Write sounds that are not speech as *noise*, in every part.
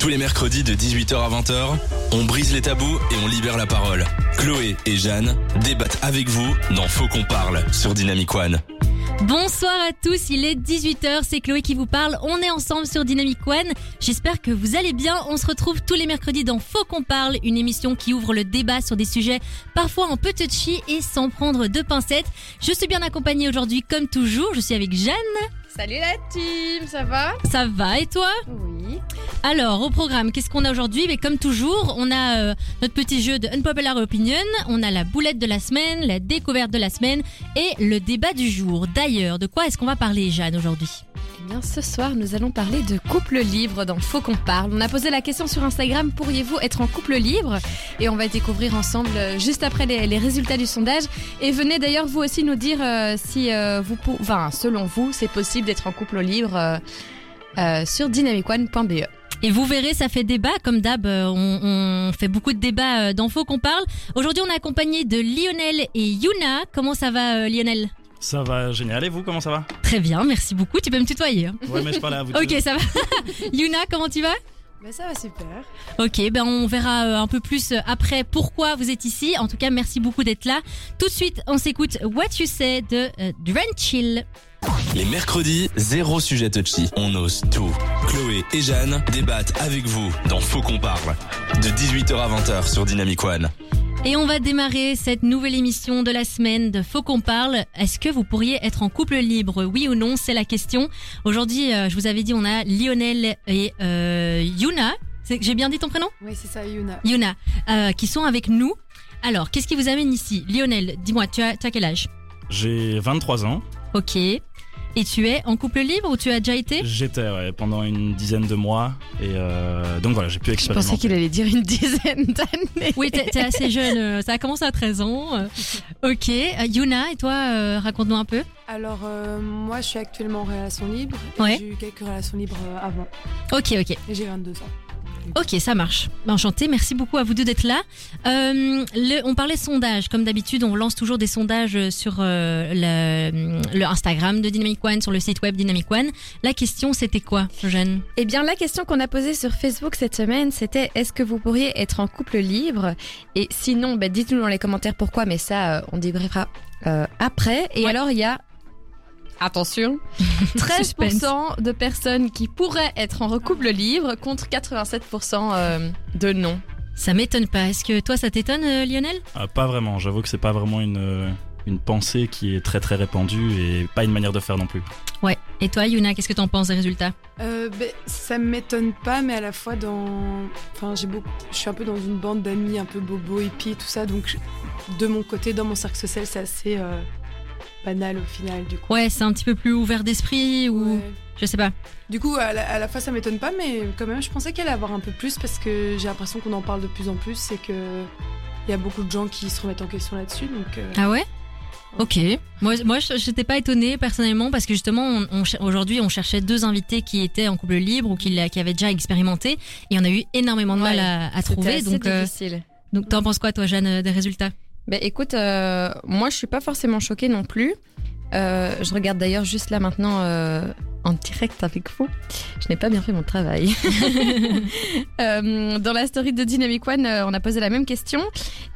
Tous les mercredis de 18h à 20h, on brise les tabous et on libère la parole. Chloé et Jeanne débattent avec vous dans Faut qu'on parle sur Dynamic One. Bonsoir à tous, il est 18h, c'est Chloé qui vous parle, on est ensemble sur Dynamic One. J'espère que vous allez bien, on se retrouve tous les mercredis dans Faut qu'on parle, une émission qui ouvre le débat sur des sujets parfois un peu touchy et sans prendre de pincettes. Je suis bien accompagnée aujourd'hui comme toujours, je suis avec Jeanne. Salut la team, ça va Ça va et toi Oui. Alors, au programme, qu'est-ce qu'on a aujourd'hui Mais comme toujours, on a euh, notre petit jeu de Unpopular Opinion, on a la boulette de la semaine, la découverte de la semaine et le débat du jour. D'ailleurs, de quoi est-ce qu'on va parler, Jeanne, aujourd'hui? Ce soir, nous allons parler de couple libre dans Faut qu'on parle. On a posé la question sur Instagram pourriez-vous être en couple libre? Et on va découvrir ensemble euh, juste après les, résultats du sondage. Et venez d'ailleurs vous aussi nous dire euh, si euh, vous, pou- enfin, selon vous, c'est possible d'être en couple libre sur dynamicone.be. Et vous verrez, ça fait débat. Comme d'hab, on, fait beaucoup de débats dans Faut qu'on parle. Aujourd'hui, on est accompagné de Lionel et Yuna. Comment ça va, Lionel? Ça va génial. Et vous, comment ça va? Très bien, merci beaucoup. Tu peux me tutoyer. hein Ouais, mais je parlais à vous. *laughs* ok, deux. ça va. *laughs* Yuna, comment tu vas? Bah, ça va super. Ok, ben on verra euh, un peu plus euh, après pourquoi vous êtes ici. En tout cas, merci beaucoup d'être là. Tout de suite, on s'écoute What You Say de euh, Drenchill. Les mercredis, zéro sujet touchy. On ose tout. Chloé et Jeanne débattent avec vous dans Faut qu'on parle. De 18h à 20h sur Dynamic One. Et on va démarrer cette nouvelle émission de la semaine de Faut qu'on parle. Est-ce que vous pourriez être en couple libre? Oui ou non? C'est la question. Aujourd'hui, euh, je vous avais dit, on a Lionel et euh, Yuna. C'est- J'ai bien dit ton prénom? Oui, c'est ça, Yuna. Yuna, euh, qui sont avec nous. Alors, qu'est-ce qui vous amène ici? Lionel, dis-moi, tu as, tu as quel âge? J'ai 23 ans. Ok. Et tu es en couple libre ou tu as déjà été? J'étais ouais, pendant une dizaine de mois. Et euh, donc voilà, j'ai pu Je expérimenter. pensais qu'il allait dire une *laughs* dizaine d'années. Oui, t'es t'es assez jeune, euh, ça a commencé à 13 ans. euh. Ok, Yuna, et toi, euh, raconte-nous un peu. Alors, euh, moi, je suis actuellement en relation libre. et Ouais. J'ai eu quelques relations libres avant. Ok, ok. Et j'ai 22 ans. Ok, ça marche. Ben, Enchanté, merci beaucoup à vous deux d'être là. Euh, le- on parlait sondage, comme d'habitude, on lance toujours des sondages sur euh, le, le Instagram de Dynamic One, sur le site web Dynamic One. La question, c'était quoi, Jeanne Eh bien, la question qu'on a posée sur Facebook cette semaine, c'était est-ce que vous pourriez être en couple libre? Et sinon, bah, dites-nous dans les commentaires pourquoi, mais ça, euh, on débriefera euh, après. Et Ouais. alors, il y a. Attention *laughs* 13% de personnes qui pourraient être en couple libre contre 87% euh, de non. Ça m'étonne pas. Est-ce que toi, ça t'étonne, euh, Lionel? Ah, pas vraiment. J'avoue que c'est pas vraiment une, euh, une pensée qui est très très répandue et pas une manière de faire non plus. Ouais. Et toi, Yuna, qu'est-ce que t'en penses des résultats? Euh, ben, ça m'étonne pas, mais à la fois dans. Enfin, j'ai beaucoup. Je suis un peu dans une bande d'amis un peu bobo, hippie, tout ça. Donc, je- de mon côté, dans mon cercle social, c'est assez euh, banal au final, du coup. Ouais, c'est un petit peu plus ouvert d'esprit ou Ouais. je sais pas. Du coup, à la, à la fois, ça m'étonne pas, mais quand même, je pensais qu'elle allait avoir un peu plus parce que j'ai l'impression qu'on en parle de plus en plus et que. Il y a beaucoup de gens qui se remettent en question là-dessus, donc. euh, Ah ouais? Ok. Moi, moi, je j'étais pas étonnée personnellement parce que justement, on, on cher- aujourd'hui, on cherchait deux invités qui étaient en couple libre ou qui, qui avaient déjà expérimenté et on a eu énormément de mal Ouais, à, trouver. assez Donc, euh, difficile. donc, t'en penses quoi, toi, Jeanne, des résultats? Ben écoute, euh, moi je suis pas forcément choquée non plus. Euh, je regarde d'ailleurs juste là maintenant euh, en direct avec vous. Je n'ai pas bien fait mon travail. *laughs* Dans la story de Dynamic One, on a posé la même question.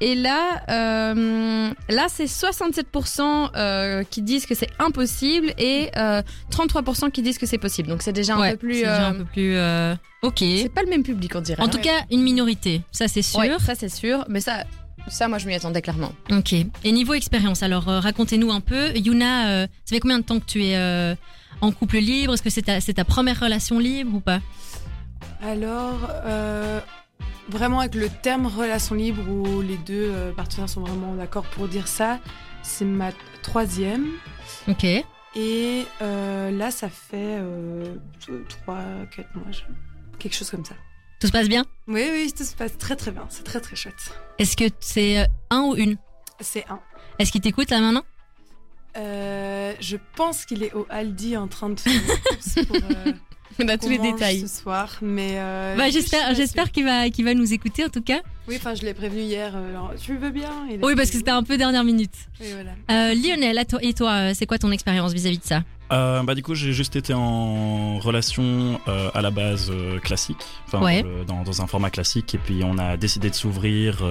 Et là, là c'est 67% euh, qui disent que c'est impossible et euh, 33% qui disent que c'est possible. Donc c'est déjà un peu plus... un peu plus. Ok. C'est pas le même public, on dirait. En tout cas, une minorité, ça c'est sûr. Ouais, ça c'est sûr. Mais ça, ça moi je m'y attendais clairement. Ok. Et niveau expérience, alors euh, racontez-nous un peu. Yuna, euh, ça fait combien de temps que tu es euh, en couple libre? Est-ce que c'est ta, c'est ta première relation libre ou pas? Alors, euh, vraiment avec le terme relation libre où les deux euh, partenaires sont vraiment d'accord pour dire ça, c'est ma troisième. Ok. Et euh, là, ça fait euh, 3, 4 mois, je- quelque chose comme ça. Tout se passe bien Oui, oui, tout se passe très très bien, c'est très très chouette. Est-ce que c'est euh, un ou une C'est un. Est-ce qu'il t'écoute là maintenant? Euh, je pense qu'il est au Aldi en train de faire pour, euh, *laughs* On a tous les détails. ce soir, mais euh, Bah, j'espère, j'espère qu'il va, qu'il va nous écouter en tout cas. Oui, enfin, je l'ai prévenu hier. alors, tu veux bien? Oui, parce que c'était un peu dernière minute. Voilà. Lionel, à toi, et toi, c'est quoi ton expérience vis-à-vis de ça? Euh, bah du coup j'ai juste été en relation euh, à la base euh, classique, enfin Ouais. dans dans, un format classique et puis on a décidé de s'ouvrir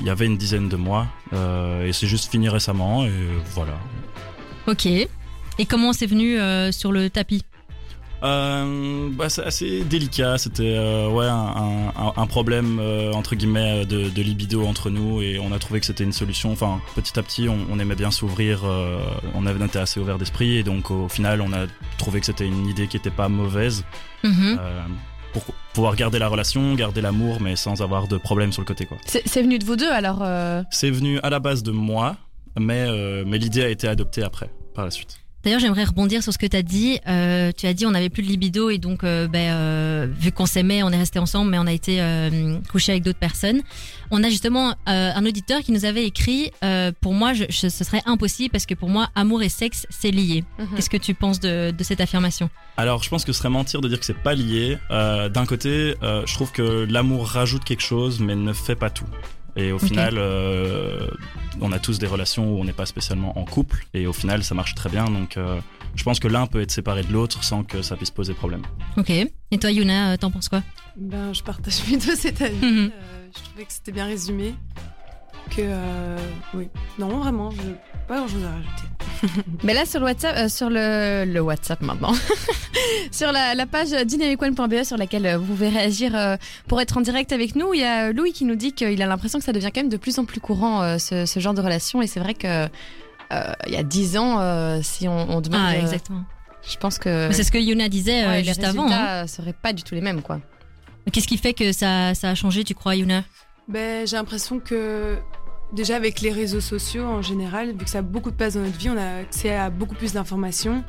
il y avait une dizaine de mois et c'est juste fini récemment et voilà. Ok. Et comment c'est venu sur le tapis? Euh, bah, c'est assez délicat, c'était euh, ouais un, un- un problème euh, entre guillemets de, de libido entre nous et on a trouvé que c'était une solution. Enfin petit à petit on, on aimait bien s'ouvrir, euh, on avait été assez ouvert d'esprit et donc au final on a trouvé que c'était une idée qui était pas mauvaise. Mhm. Euh, pour pouvoir garder la relation, garder l'amour, mais sans avoir de problème sur le côté. quoi. C'est c'est venu de vous deux alors euh, C'est venu à la base de moi, mais, euh, mais l'idée a été adoptée après, par la suite. D'ailleurs, j'aimerais rebondir sur ce que tu as dit. Euh, tu as dit on n'avait plus de libido et donc, euh, ben, euh, vu qu'on s'aimait, on est resté ensemble, mais on a été euh, couché avec d'autres personnes. On a justement euh, un auditeur qui nous avait écrit euh, pour moi, je, je- ce serait impossible parce que pour moi, amour et sexe, c'est lié. mhm. Qu'est-ce que tu penses de, de cette affirmation? Alors, je pense que ce serait mentir de dire que c'est pas lié. Euh, D'un côté, euh, je trouve que l'amour rajoute quelque chose, mais ne fait pas tout. Et au final, euh, on a tous des relations où on n'est pas spécialement en couple, et au final, ça marche très bien. Donc, euh, je pense que l'un peut être séparé de l'autre sans que ça puisse poser problème. Ok. Et toi, Yuna, euh, t'en penses quoi? Ben, je partage plutôt cet avis. Mhm. Euh, je trouvais que c'était bien résumé. Que, euh, oui. Non, vraiment, je pas grand chose à rajouter. Mais là sur le WhatsApp, euh, sur le, le WhatsApp maintenant, *laughs* sur la, la page dynamicone.be sur laquelle euh, vous pouvez réagir euh, pour être en direct avec nous, il y a Louis qui nous dit qu'il a l'impression que ça devient quand même de plus en plus courant euh, ce, ce genre de relation et c'est vrai que euh, il y a dix ans, euh, si on, on demande, Ah, euh, exactement. je pense que C'est ce que Yuna disait euh, ouais, juste les avant. hein. résultats euh, seraient pas du tout les mêmes quoi. Qu'est-ce qui fait que ça, ça a changé, tu crois, Yuna? Ben, j'ai l'impression que déjà avec les réseaux sociaux en général, vu que ça a beaucoup de place dans notre vie, on a accès à beaucoup plus d'informations.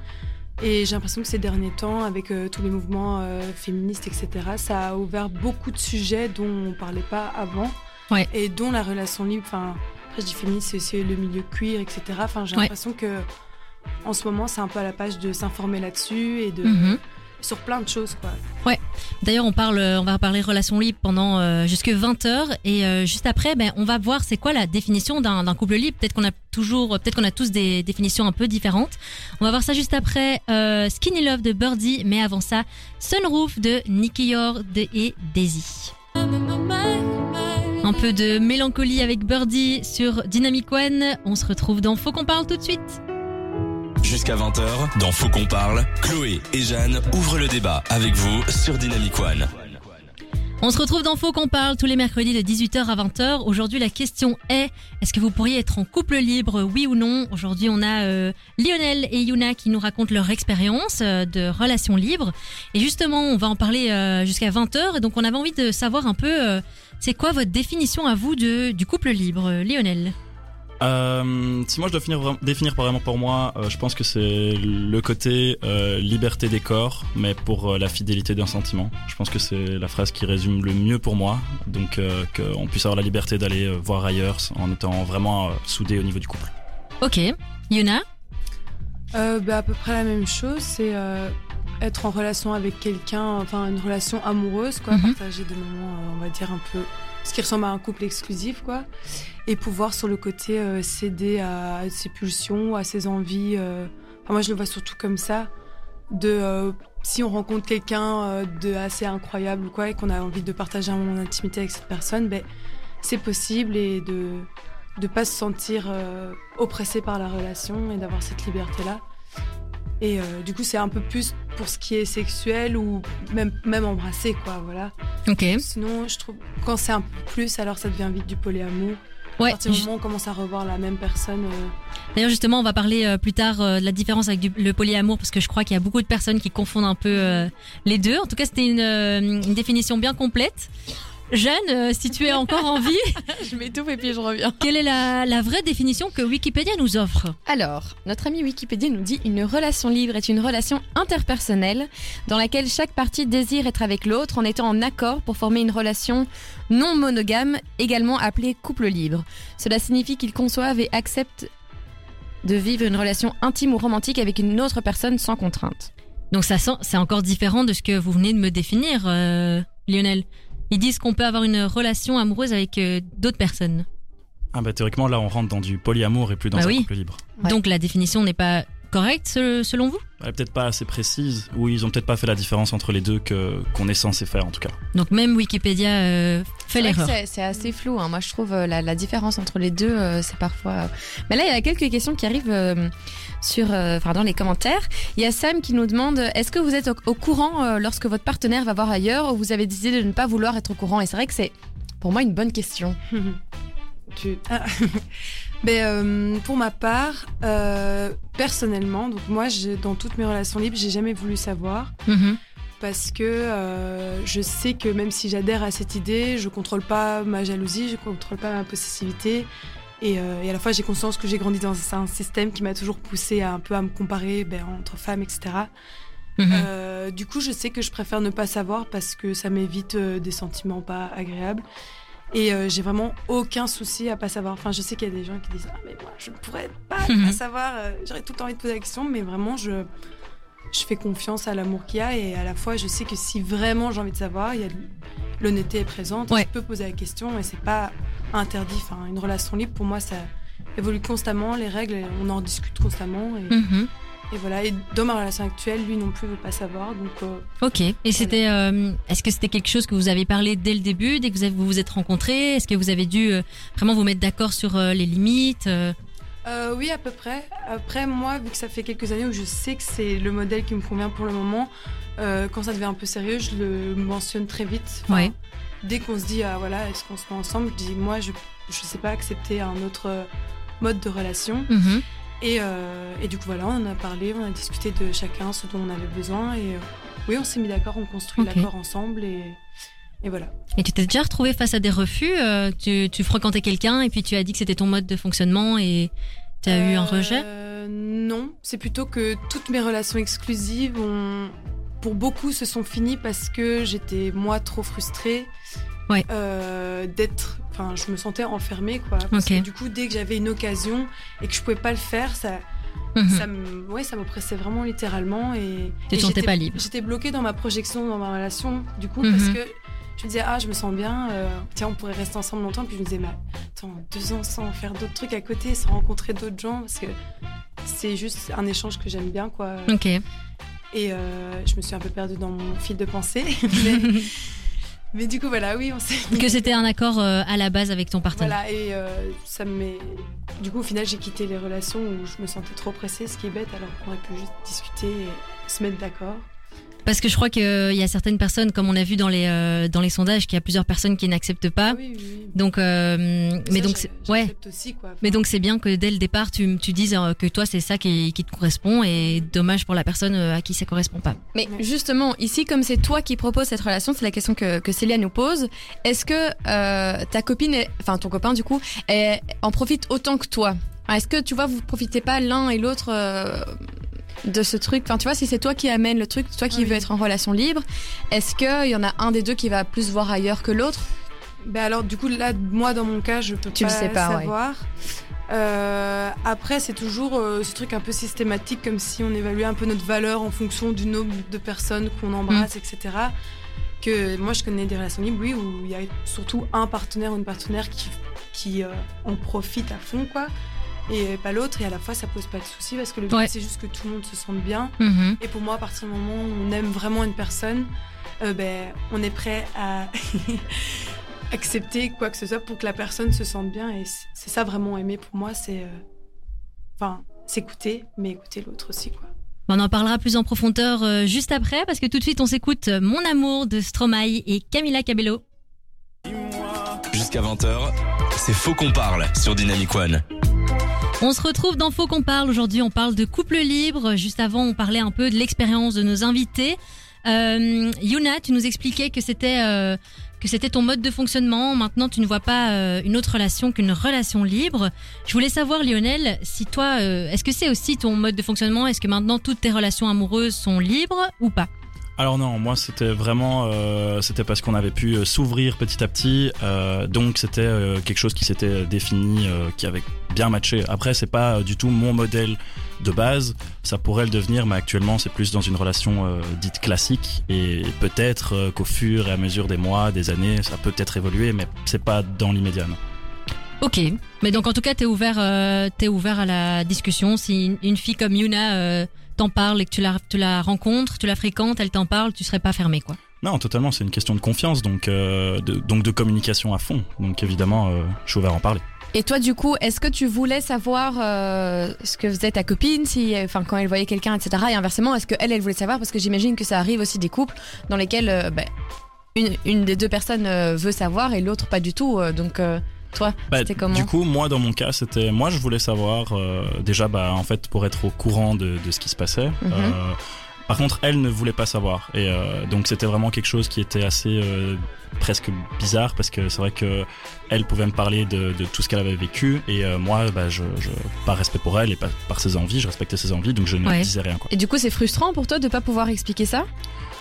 Et j'ai l'impression que ces derniers temps, avec euh, tous les mouvements euh, féministes, etc., ça a ouvert beaucoup de sujets dont on parlait pas avant. Ouais. Et dont la relation libre, enfin, après je dis féministe, c'est aussi le milieu queer, etc. Enfin, j'ai Ouais. l'impression que en ce moment, c'est un peu à la page de s'informer là-dessus et de Mhm. Sur plein de choses, quoi. D'ailleurs, on parle, euh, on va parler relations libres pendant euh, jusque 20 heures et euh, juste après, ben, on va voir c'est quoi la définition d'un couple libre. Peut-être qu'on a toujours, peut-être qu'on a tous des définitions un peu différentes. On va voir ça juste après. Skinny Love de Birdie, mais avant ça, Sunroof de Nicky Yor de et Daisy. Un peu de mélancolie avec Birdie sur Dynamic One. On se retrouve dans Faut qu'on parle tout de suite. Jusqu'à 20h, dans Faut qu'on parle, Chloé et Jeanne ouvrent le débat avec vous sur Dynamic One. On se retrouve dans Faux qu'on parle tous les mercredis de 18h à 20h. Aujourd'hui, la question est est-ce que vous pourriez être en couple libre, oui ou non? Aujourd'hui, on a euh, Lionel et Yuna qui nous racontent leur expérience euh, de relation libre. Et justement, on va en parler euh, jusqu'à 20h. Et donc, on avait envie de savoir un peu c'est quoi votre définition à vous du couple libre, Lionel? Euh, si moi je dois finir, définir vraiment pour moi, euh, je pense que c'est le côté euh, liberté des corps, mais pour euh, la fidélité d'un sentiment. Je pense que c'est la phrase qui résume le mieux pour moi. Donc euh, qu'on puisse avoir la liberté d'aller euh, voir ailleurs en étant vraiment euh, soudé au niveau du couple. Ok. Yuna? Euh, bah, à peu près la même chose, c'est euh, être en relation avec quelqu'un, enfin une relation amoureuse, quoi, Mhm. partager des moments, euh, on va dire un peu, ce qui ressemble à un couple exclusif, quoi, et pouvoir sur le côté euh, céder à ses pulsions, à ses envies. euh, moi, je le vois surtout comme ça, de euh, si on rencontre quelqu'un de assez incroyable quoi, et qu'on a envie de partager un moment d'intimité avec cette personne, ben c'est possible et de de pas se sentir oppressé par la relation et d'avoir cette liberté là. Et euh, du coup, c'est un peu plus pour ce qui est sexuel ou même même embrasser quoi, voilà. Ok. Sinon, je trouve quand c'est un peu plus, alors ça devient vite du polyamour. Ouais. À partir du moment où on commence à revoir la même personne, euh, D'ailleurs, justement, on va parler euh, plus tard euh, de la différence avec du- le polyamour parce que je crois qu'il y a beaucoup de personnes qui confondent un peu les deux. En tout cas, c'était une, une définition bien complète. Jeanne, euh, si tu es encore en vie, *laughs* je m'étouffe et puis je reviens. quelle est la, la vraie définition que Wikipédia nous offre Alors, notre ami Wikipédia nous dit une relation libre est une relation interpersonnelle dans laquelle chaque partie désire être avec l'autre en étant en accord pour former une relation non monogame, également appelée couple libre. Cela signifie qu'ils conçoivent et acceptent de vivre une relation intime ou romantique avec une autre personne sans contrainte. Donc ça sent, c'est encore différent de ce que vous venez de me définir, euh, Lionel. Ils disent qu'on peut avoir une relation amoureuse avec euh, d'autres personnes. Ah bah théoriquement là on rentre dans du polyamour et plus dans Bah un oui. couple libre. Ouais. Donc la définition n'est pas correcte se- selon vous? Elle est peut-être pas assez précise, ou ils ont peut-être pas fait la différence entre les deux que qu'on est censé faire en tout cas. Donc même Wikipédia euh, fait l'erreur. C'est c'est assez flou. hein. Moi, je trouve euh, la, la différence entre les deux, euh, c'est parfois. Mais là, il y a quelques questions qui arrivent euh, sur, euh, enfin, dans les commentaires. Il y a Sam qui nous demande est-ce que vous êtes au, au courant euh, lorsque votre partenaire va voir ailleurs ou vous avez décidé de ne pas vouloir être au courant? Et c'est vrai que c'est pour moi une bonne question. *laughs* Tu- Ah. Ben, euh, pour ma part, euh, personnellement, donc moi, dans toutes mes relations libres, j'ai jamais voulu savoir Mhm. parce que euh, je sais que même si j'adhère à cette idée, je contrôle pas ma jalousie, je contrôle pas ma possessivité. Et, et à la fois, j'ai conscience que j'ai grandi dans un système qui m'a toujours poussé à un peu à me comparer ben, entre femmes, etc. Mhm. Euh, du coup, je sais que je préfère ne pas savoir parce que ça m'évite euh, des sentiments pas agréables. Et euh, j'ai vraiment aucun souci à pas savoir. Enfin, je sais qu'il y a des gens qui disent Ah, mais moi, je ne pourrais pas, *laughs* pas savoir. Euh, J'aurais tout le temps envie de poser la question, mais vraiment, je, je fais confiance à l'amour qu'il y a. Et à la fois, je sais que si vraiment j'ai envie de savoir, il y a de- l'honnêteté est présente. Ouais. Je peux poser la question et c'est pas interdit. Enfin, une relation libre, pour moi, ça évolue constamment. Les règles, on en discute constamment. Et, Mhm. Et voilà. Et dans ma relation actuelle, lui non plus veut pas savoir. Donc. euh, Ok. Et c'était, euh, est-ce que c'était quelque chose que vous avez parlé dès le début, dès que vous avez- vous vous êtes rencontrés? Est-ce que vous avez dû euh, vraiment vous mettre d'accord sur les limites oui, à peu près. Après, moi, vu que ça fait quelques années où je sais que c'est le modèle qui me convient pour le moment, quand ça devient un peu sérieux, je le mentionne très vite. Enfin, Ouais. Dès qu'on se dit, ah voilà, est-ce qu'on se met ensemble, je dis, moi, je ne sais pas accepter un autre mode de relation. Mhm. Et, euh, et du coup, voilà, on en a parlé, on a discuté de chacun ce dont on avait besoin. Et euh, oui, on s'est mis d'accord, on construit l'accord ensemble. Et, et voilà. Et tu t'es déjà retrouvé face à des refus euh, tu, tu fréquentais quelqu'un et puis tu as dit que c'était ton mode de fonctionnement et tu as eu un rejet? Non, c'est plutôt que toutes mes relations exclusives ont, pour beaucoup, se sont finies parce que j'étais moi trop frustrée Ouais. euh, d'être. Enfin, je me sentais enfermée, quoi. Parce que du coup, dès que j'avais une occasion et que je pouvais pas le faire, ça, Mhm. ça me, ouais, ça m'oppressait vraiment littéralement et. Tu te sentais pas libre. J'étais bloquée dans ma projection dans ma relation, du coup, Mhm. parce que je me disais ah je me sens bien, euh, tiens on pourrait rester ensemble longtemps, puis je me disais mais attends deux ans sans faire d'autres trucs à côté, sans rencontrer d'autres gens, parce que c'est juste un échange que j'aime bien quoi. Ok. Et euh, je me suis un peu perdue dans mon fil de pensée, *laughs* mais, *laughs* mais du coup voilà oui on s'est. que *laughs* c'était un accord euh, à la base avec ton partenaire. Voilà, et euh, ça me met. Du coup, au final, j'ai quitté les relations où je me sentais trop pressée, ce qui est bête, alors qu'on aurait pu juste discuter et se mettre d'accord. Parce que je crois qu'il y a certaines personnes, comme on a vu dans les, euh, dans les sondages, qu'il y a plusieurs personnes qui n'acceptent pas. Oui, oui, oui. Donc, euh, mais Ça, donc, ouais. j'accepte aussi, quoi. Enfin, Mais donc c'est bien que dès le départ tu, tu dises euh, que toi c'est ça qui, qui te correspond et dommage pour la personne à qui ça correspond pas. Mais Ouais. justement, ici, comme c'est toi qui proposes cette relation, c'est la question que, que Célia nous pose. Est-ce que euh, ta copine, enfin ton copain du coup, est- en profite autant que toi? Est-ce que tu vois, vous profitez pas l'un et l'autre euh, de ce truc Enfin, tu vois, si c'est toi qui amène le truc, toi qui Oui. veux être en relation libre, est-ce qu'il y en a un des deux qui va plus voir ailleurs que l'autre? Ben alors, du coup, là, moi, dans mon cas, je peux Tu pas, le sais pas, ouais. savoir. Euh, après, c'est toujours euh, ce truc un peu systématique, comme si on évaluait un peu notre valeur en fonction du nombre de personnes qu'on embrasse, etc. Que moi, je connais des relations libres, oui, où il y a surtout un partenaire ou une partenaire qui, qui euh, en profite à fond, quoi. Et pas l'autre, et à la fois, ça pose pas de soucis parce que le but, Ouais. c'est juste que tout le monde se sente bien. Mhm. Et pour moi, à partir du moment où on aime vraiment une personne, euh, ben, on est prêt à *laughs* accepter quoi que ce soit pour que la personne se sente bien. Et c'est ça vraiment aimer pour moi, c'est euh, enfin s'écouter, mais écouter l'autre aussi, quoi. On en parlera plus en profondeur euh, juste après parce que tout de suite on s'écoute Mon amour de Stromae et Camila Cabello. Jusqu'à 20h, c'est Faux qu'on parle sur Dynamic One. On se retrouve dans Faux qu'on parle. Aujourd'hui, on parle de couple libre. Juste avant, on parlait un peu de l'expérience de nos invités. Euh, Yuna, tu nous expliquais que c'était euh, que c'était ton mode de fonctionnement. Maintenant, tu ne vois pas euh, une autre relation qu'une relation libre. Je voulais savoir, Lionel, si toi, euh, est-ce que c'est aussi ton mode de fonctionnement? Est-ce que maintenant toutes tes relations amoureuses sont libres ou pas? Alors non, moi c'était vraiment, euh, c'était parce qu'on avait pu euh, s'ouvrir petit à petit, euh, donc c'était euh, quelque chose qui s'était défini, euh, qui avait bien matché. Après, c'est pas euh, du tout mon modèle de base, ça pourrait le devenir, mais actuellement c'est plus dans une relation euh, dite classique, et peut-être euh, qu'au fur et à mesure des mois, des années, ça peut peut-être évoluer, mais c'est pas dans l'immédiat. Ok, mais donc en tout cas, t'es ouvert, euh, t'es ouvert à la discussion. Si une, fille comme Yuna euh, t'en parle et que tu la, tu la rencontres, tu la fréquentes, elle t'en parle, tu serais pas fermé, quoi. Non, totalement, c'est une question de confiance, donc, euh, de, donc de communication à fond. Donc évidemment, euh, je suis ouvert à en parler. Et toi, du coup, est-ce que tu voulais savoir euh, ce que faisait ta copine, si, enfin, quand elle voyait quelqu'un, etc. Et inversement, est-ce que elle, elle voulait savoir? Parce que j'imagine que ça arrive aussi des couples dans lesquels euh, ben, une, une des deux personnes euh, veut savoir et l'autre pas du tout. euh, donc, euh, toi, Bah, c'était comment Du coup, moi, dans mon cas, c'était moi, je voulais savoir euh, déjà, bah, en fait, pour être au courant de, de ce qui se passait. Mhm. Euh, par contre, elle ne voulait pas savoir, et euh, donc c'était vraiment quelque chose qui était assez presque bizarre parce que c'est vrai que elle pouvait me parler de, de tout ce qu'elle avait vécu, et euh, moi, bah, je, je, par respect pour elle et pas- par ses envies, je respectais ses envies, donc je ne Ouais. disais rien. Quoi. Et du coup, c'est frustrant pour toi de pas pouvoir expliquer ça?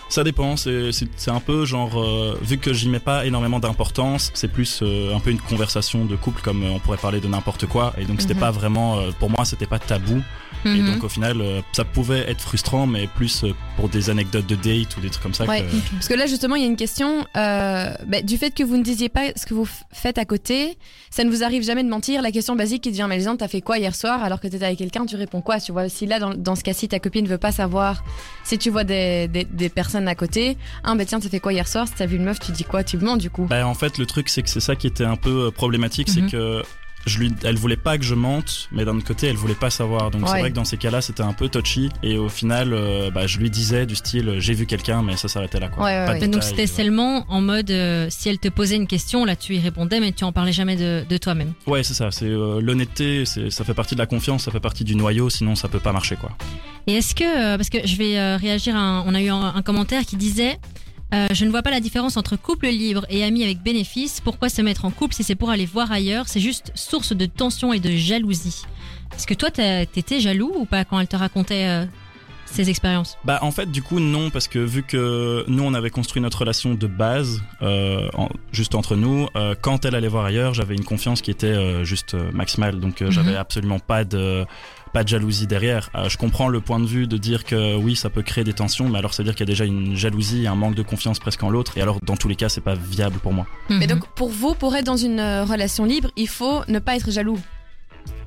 Ça dépend, c'est un peu genre, euh, vu que j'y mets pas énormément d'importance, c'est plus euh, un peu une conversation de couple comme euh, on pourrait parler de n'importe quoi, et donc c'était Mhm. pas vraiment, pour moi c'était pas tabou, et Mhm. donc au final ça pouvait être frustrant, mais plus pour des anecdotes de date ou des trucs comme ça. Ouais. que- Parce que là, justement, il y a une question bah, du fait que vous ne disiez pas ce que vous faites à côté. Ça ne vous arrive jamais de mentir. La question basique qui devient, mais t'as fait quoi hier soir alors que t'étais avec quelqu'un Tu réponds quoi Tu vois, si là, dans, dans ce cas-ci, ta copine veut pas savoir si tu vois des, des, des personnes à côté. Ah, bah tiens, t'as fait quoi hier soir? Si t'as vu une meuf, tu dis quoi? Tu mens du coup. Bah, en fait, le truc, c'est que c'est ça qui était un peu euh, problématique, Mhm. c'est que je lui, elle voulait pas que je mente, mais d'un autre côté, elle voulait pas savoir. Donc c'est vrai que dans ces cas-là, c'était un peu touchy. Et au final, euh, bah, je lui disais du style, euh, j'ai vu quelqu'un, mais ça s'arrêtait là. Quoi. Ouais, ouais, Pas de ouais. Et donc c'était euh, seulement en mode euh, si elle te posait une question, là tu y répondais, mais tu en parlais jamais de, de toi-même. Ouais, c'est ça. C'est euh, l'honnêteté. C'est ça fait partie de la confiance. Ça fait partie du noyau. Sinon, ça peut pas marcher, quoi. Et est-ce que, euh, parce que je vais euh, réagir, à un- on a eu un, un commentaire qui disait, euh, je ne vois pas la différence entre couple libre et ami avec bénéfice. Pourquoi se mettre en couple si c'est pour aller voir ailleurs? C'est juste source de tension et de jalousie. Est-ce que toi t'étais jaloux ou pas quand elle te racontait euh, ses expériences? Bah, en fait, du coup, non, parce que vu que nous, on avait construit notre relation de base, euh, en- juste entre nous, euh, quand elle allait voir ailleurs, j'avais une confiance qui était juste maximale. Donc, Mhm. j'avais absolument pas de pas de jalousie derrière. Euh, je comprends le point de vue de dire que oui, ça peut créer des tensions, mais alors ça veut dire qu'il y a déjà une jalousie et un manque de confiance presque en l'autre. Et alors, dans tous les cas, c'est pas viable pour moi. Mais Mhm. donc, pour vous, pour être dans une euh, relation libre, il faut ne pas être jaloux.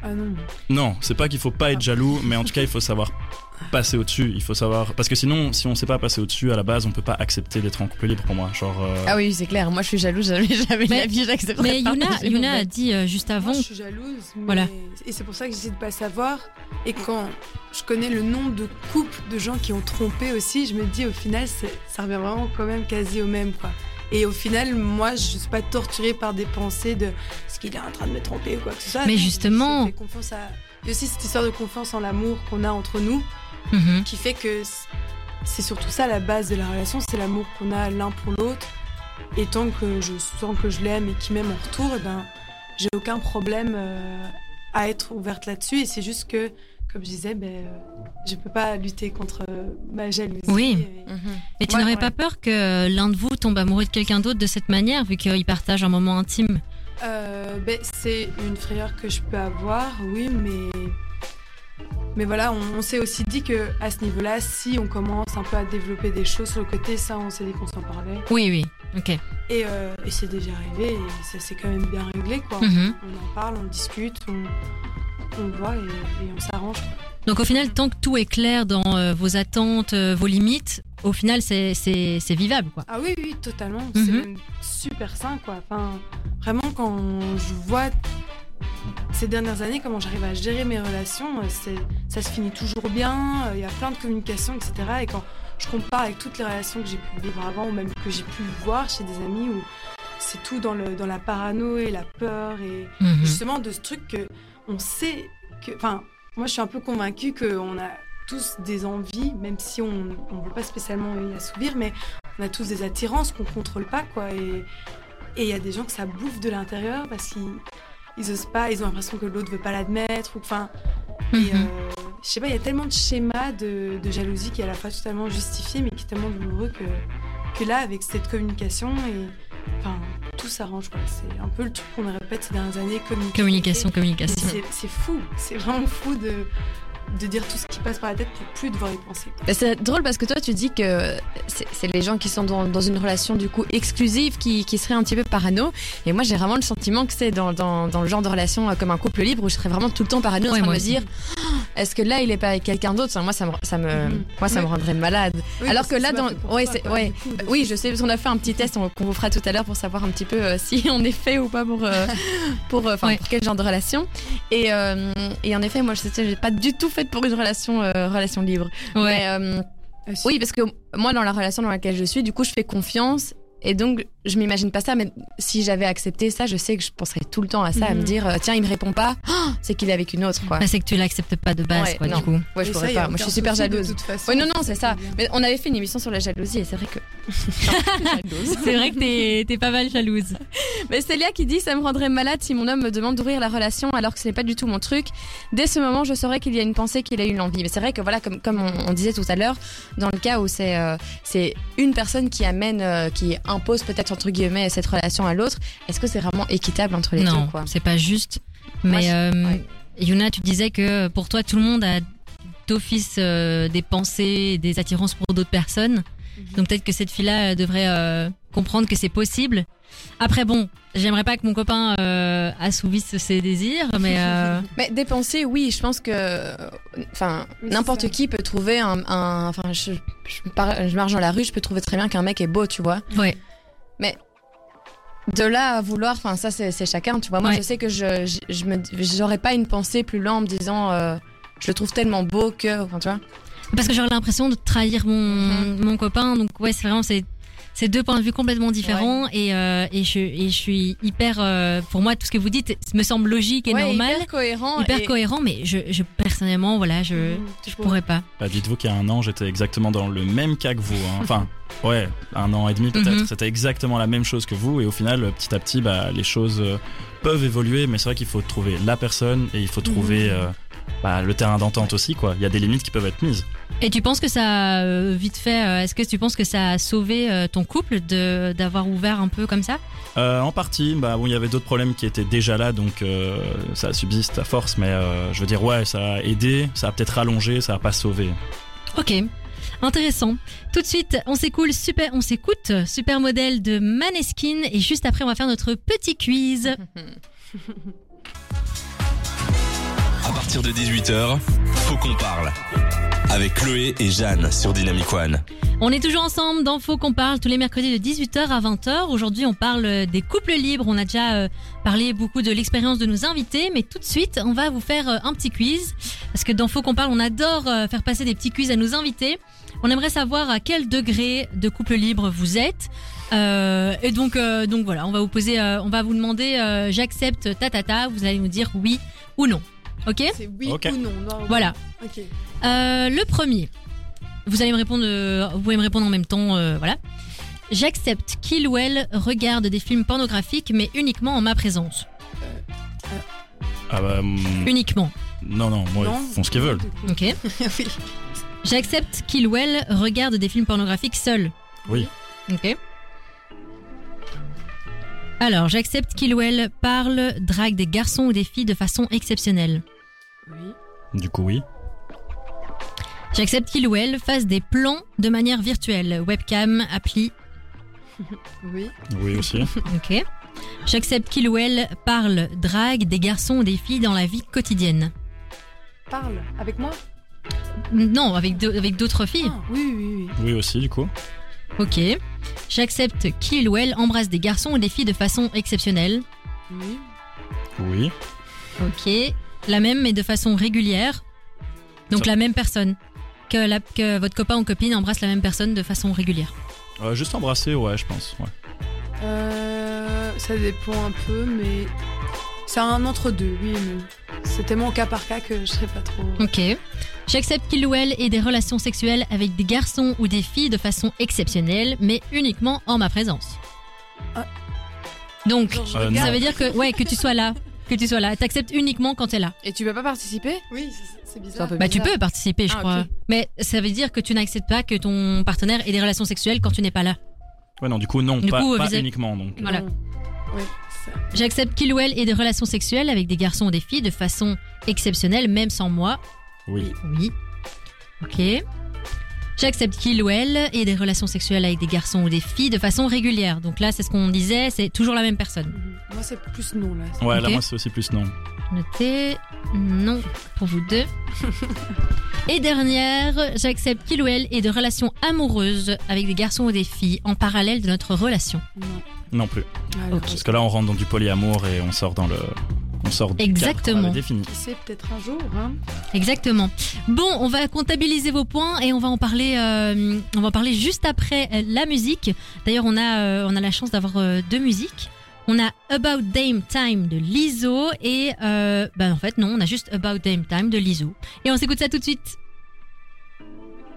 Ah non. Non, c'est pas qu'il faut pas être jaloux, mais en tout cas, il faut savoir passer au-dessus. Il faut savoir parce que sinon, si on sait pas passer au-dessus à la base, on peut pas accepter d'être en couple libre pour moi. Genre. euh, Ah oui, c'est clair. Moi, je suis jaloux. *laughs* Jamais, jamais Mais- la vie, Mais pas. Yuna, *laughs* Yuna a dit euh, juste avant. Moi, je suis jalouse. mais- Voilà. Et c'est pour ça que j'essaie de pas savoir. Et quand je connais le nombre de couples de gens qui ont trompé aussi, je me dis au final, ça revient vraiment quand même quasi au même. Quoi. Et au final, moi, je suis pas torturée par des pensées de est-ce qu'il est en train de me tromper ou quoi que ce soit. Mais justement- je fais confiance à... Il y a aussi cette histoire de confiance en l'amour qu'on a entre nous Mhm. qui fait que c'est surtout ça la base de la relation, c'est l'amour qu'on a l'un pour l'autre. Et tant que je sens que je l'aime et qu'il m'aime en retour, eh ben, j'ai aucun problème euh, à être ouverte là-dessus. Et c'est juste que, comme je disais, ben, euh, je peux pas lutter contre euh, ma jalousie. Oui. Et- Mhm. Tu Ouais, n'aurais ouais. pas peur que l'un de vous tombe amoureux de quelqu'un d'autre de cette manière, vu qu'ils partagent un moment intime? Euh, ben, c'est une frayeur que je peux avoir, oui, mais. Mais voilà, on, on s'est aussi dit que à ce niveau-là, si on commence un peu à développer des choses sur le côté, ça, on s'est dit qu'on s'en parlait. Oui, oui. Ok. Et, euh, et c'est déjà arrivé, et ça s'est quand même bien réglé, quoi. Mhm. On en parle, on discute, on, on voit et, et on s'arrange. Donc au final, tant que tout est clair dans euh, vos attentes, euh, vos limites, au final, c'est c'est c'est vivable, quoi. Ah oui, oui, totalement. C'est Mhm. même super sain, quoi. Enfin, vraiment, quand je vois ces dernières années comment j'arrive à gérer mes relations, euh, c'est, ça se finit toujours bien. Il y a plein de communication, etc. Et quand je compare avec toutes les relations que j'ai pu vivre avant, ou même que j'ai pu voir chez des amis, où c'est tout dans, le, dans la parano et la peur et Mhm. justement de ce truc que on sait que. Enfin, moi, je suis un peu convaincue qu'on a tous des envies, même si on ne veut pas spécialement y assouvir, mais on a tous des attirances qu'on contrôle pas, quoi. Et il y a des gens que ça bouffe de l'intérieur parce qu'ils ils osent pas, ils ont l'impression que l'autre veut pas l'admettre, ou enfin. Mhm. euh, je sais pas, il y a tellement de schémas de, de jalousie qui est à la fois totalement justifié, mais qui est tellement douloureux que, que là, avec cette communication, et enfin, tout s'arrange. quoi. C'est un peu le truc qu'on répète ces dernières années communication. Communication, c'est fou, c'est vraiment fou de, de dire tout ce qui passe par la tête pour plus devoir y penser. Bah, c'est drôle parce que toi, tu dis que c'est c'est les gens qui sont dans, dans une relation du coup exclusive qui, qui seraient un petit peu parano. Et moi, j'ai vraiment le sentiment que c'est dans, dans, dans le genre de relation euh, comme un couple libre où je serais vraiment tout le temps parano en Ouais, train de moi me dire Oh, est-ce que là, il est pas avec quelqu'un d'autre? Moi, ça me, ça me, Mhm. moi, ça Oui. me rendrait malade. Oui, Alors que là, dans- fait ouais, toi, c'est- quoi, ouais. du coup, de- Oui, je sais, parce qu'on a fait un petit test on- qu'on vous fera tout à l'heure pour savoir un petit peu euh, si on est fait ou pas pour, euh, *laughs* pour, euh, pour quel genre de relation. Et, euh, et en effet, moi, je sais, j'ai pas du tout faite pour une relation, euh, relation libre. Ouais. Mais, euh, si. oui, parce que moi, dans la relation dans laquelle je suis, du coup, je fais confiance. Et donc, je m'imagine pas ça, mais si j'avais accepté ça, je sais que je penserais tout le temps à ça, à me Mhm. dire, euh, tiens, il me répond pas, Oh, *gasps* c'est qu'il est avec une autre, quoi. Bah, c'est que tu l'acceptes pas de base, Ouais, quoi, non. du coup. Ouais, je ça, pourrais y a pas. Moi, je suis super souci de jalouse. toute façon, Oui, non, non, c'est ça. bien. Mais on avait fait une émission sur la jalousie et c'est vrai que. *laughs* C'est vrai que t'es, t'es pas mal jalouse. *laughs* Mais Célia qui dit Ça me rendrait malade si mon homme me demande d'ouvrir la relation alors que ce n'est pas du tout mon truc. Dès ce moment, je saurais qu'il y a une pensée, qu'il a eu l'envie. Mais c'est vrai que, voilà, comme, comme on, on disait tout à l'heure, dans le cas où c'est euh, c'est une personne qui amène, euh, qui impose peut-être entre guillemets cette relation à l'autre, est-ce que c'est vraiment équitable entre les non, deux quoi? c'est pas juste. Mais euh, ouais. Yuna, tu disais que pour toi, tout le monde a d'office euh, des pensées, des attirances pour d'autres personnes. Donc peut-être que cette fille-là euh, devrait euh, comprendre que c'est possible. Après, bon, j'aimerais pas que mon copain euh, assouvisse ses désirs, mais euh, *laughs* Mais dépenser, oui, je pense que. Enfin, Oui, n'importe qui peut trouver un. Enfin, je, je, par- je marche dans la rue, je peux trouver très bien qu'un mec est beau, tu vois. ouais. De là à vouloir, enfin ça c'est c'est chacun, tu vois. Moi Ouais. je sais que je je, je j'aurais pas une pensée plus loin en me disant euh, je le trouve tellement beau que, enfin tu vois. Parce que j'aurais l'impression de trahir mon, Mhm. mon copain. Donc ouais, c'est vraiment c'est c'est deux points de vue complètement différents et euh, et je et je suis hyper euh, pour moi tout ce que vous dites me semble logique et Ouais, normal, hyper cohérent. hyper et- cohérent, mais je, je personnellement voilà je tu je pourrais pas. Bah, dites-vous qu'il y a un an, j'étais exactement dans le même cas que vous. hein. *laughs* Enfin, ouais, un an et demi peut-être. Mhm. C'était exactement la même chose que vous. Et au final, petit à petit, bah, les choses euh, peuvent évoluer. Mais c'est vrai qu'il faut trouver la personne et il faut trouver Mhm. euh, bah, le terrain d'entente aussi. quoi. Il y a des limites qui peuvent être mises. Et tu penses que ça a euh, vite fait euh, est-ce que tu penses que ça a sauvé euh, ton couple de d'avoir ouvert un peu comme ça? Euh, en partie, bah, bon, il y avait d'autres problèmes qui étaient déjà là, donc euh, ça subsiste à force. Mais euh, je veux dire, ouais, ça a aidé, ça a peut-être rallongé, ça a pas sauvé. OK. Intéressant. Tout de suite, on s'écoule super on s'écoute super modèle de Maneskin et juste après on va faire notre petit quiz. *laughs* Partir de 18h, faut qu'on parle. Avec Chloé et Jeanne sur Dynamic One. On est toujours ensemble dans Faut qu'on parle tous les mercredis de 18h à 20h. Aujourd'hui, on parle euh, des couples libres. On a déjà euh, parlé beaucoup de l'expérience de nos invités, mais tout de suite, on va vous faire euh, un petit quiz. Parce que dans Faut qu'on parle, on adore faire passer des petits quiz à nos invités. On aimerait savoir à quel degré de couple libre vous êtes. Et donc, donc voilà, on va vous poser, on va vous demander, j'accepte ta ta ta. Vous allez nous dire oui ou non. Ok C'est oui Ok. ou non. noir ou Voilà. Ok. Euh, le premier. Vous allez me répondre, euh, vous pouvez me répondre en même temps, euh, voilà. J'accepte qu'il ou elle regarde des films pornographiques, mais uniquement en ma présence. Ah bah, hum, Uniquement. non, non, moi, Non. ils font ce qu'ils veulent. *laughs* Ok. oui. J'accepte qu'il ou elle regarde des films pornographiques seul. Oui. Ok. Alors, j'accepte qu'il ou elle parle, drague des garçons ou des filles de façon exceptionnelle. Oui. Du coup, oui. J'accepte qu'il ou elle fasse des plans de manière virtuelle, webcam, appli, *laughs* Oui. Oui aussi. *laughs* Ok. J'accepte qu'il ou elle parle, drague des garçons ou des filles dans la vie quotidienne. Parle avec moi? Non, avec avec d'autres filles. Ah, oui, oui, oui. Oui aussi, du coup. Ok. J'accepte qu'il ou elle embrasse des garçons ou des filles de façon exceptionnelle. Oui. Oui. Ok. La même mais de façon régulière. Donc Ça- la même personne. Que, la- que votre copain ou copine embrasse la même personne de façon régulière. Euh, juste embrasser, ouais, je pense. Ouais. Euh, ça dépend un peu, mais c'est un entre deux, oui et non. C'est tellement au cas par cas que je serais pas trop. Ok. J'accepte qu'il ou elle ait des relations sexuelles avec des garçons ou des filles de façon exceptionnelle, mais uniquement en ma présence. Ah. Donc, Genre, Euh, regarde. ça veut dire que, ouais, que tu sois là. Que tu sois là. T'acceptes uniquement quand t'es là. Et tu peux pas participer? Oui, c'est- bizarre. Bah, tu peux participer, je Ah, crois. Mais ça veut dire que tu n'acceptes pas que ton partenaire ait des relations sexuelles quand tu n'es pas là. Ouais, non, du coup, non, Du pas, coup, pas uniquement. Donc. Voilà. Non. Oui, c'est ça. J'accepte qu'il ou elle ait des relations sexuelles avec des garçons ou des filles de façon exceptionnelle, même sans moi. Oui. Oui. Ok. J'accepte qu'il ou elle ait des relations sexuelles avec des garçons ou des filles de façon régulière. Donc là, c'est ce qu'on disait, c'est toujours la même personne. Mhm. Moi, c'est plus non, là. Ouais, là, moi, c'est aussi plus non. Notez non pour vous deux. *laughs* Et dernière, j'accepte qu'il ou elle ait de relations amoureuses avec des garçons ou des filles en parallèle de notre relation. Non. Non plus. Alors, Ok. Parce que là, on rentre dans du polyamour et on sort dans le. On sort du Exactement. défini. Sait, peut-être un jour, hein. Exactement. Bon, on va comptabiliser vos points et on va en parler. euh, on va en parler juste après euh, la musique. D'ailleurs, on a euh, on a la chance d'avoir euh, deux musiques. On a About Dame Time de Lizzo et euh, ben en fait non, on a juste About Dame Time de Lizzo. Et on s'écoute ça tout de suite.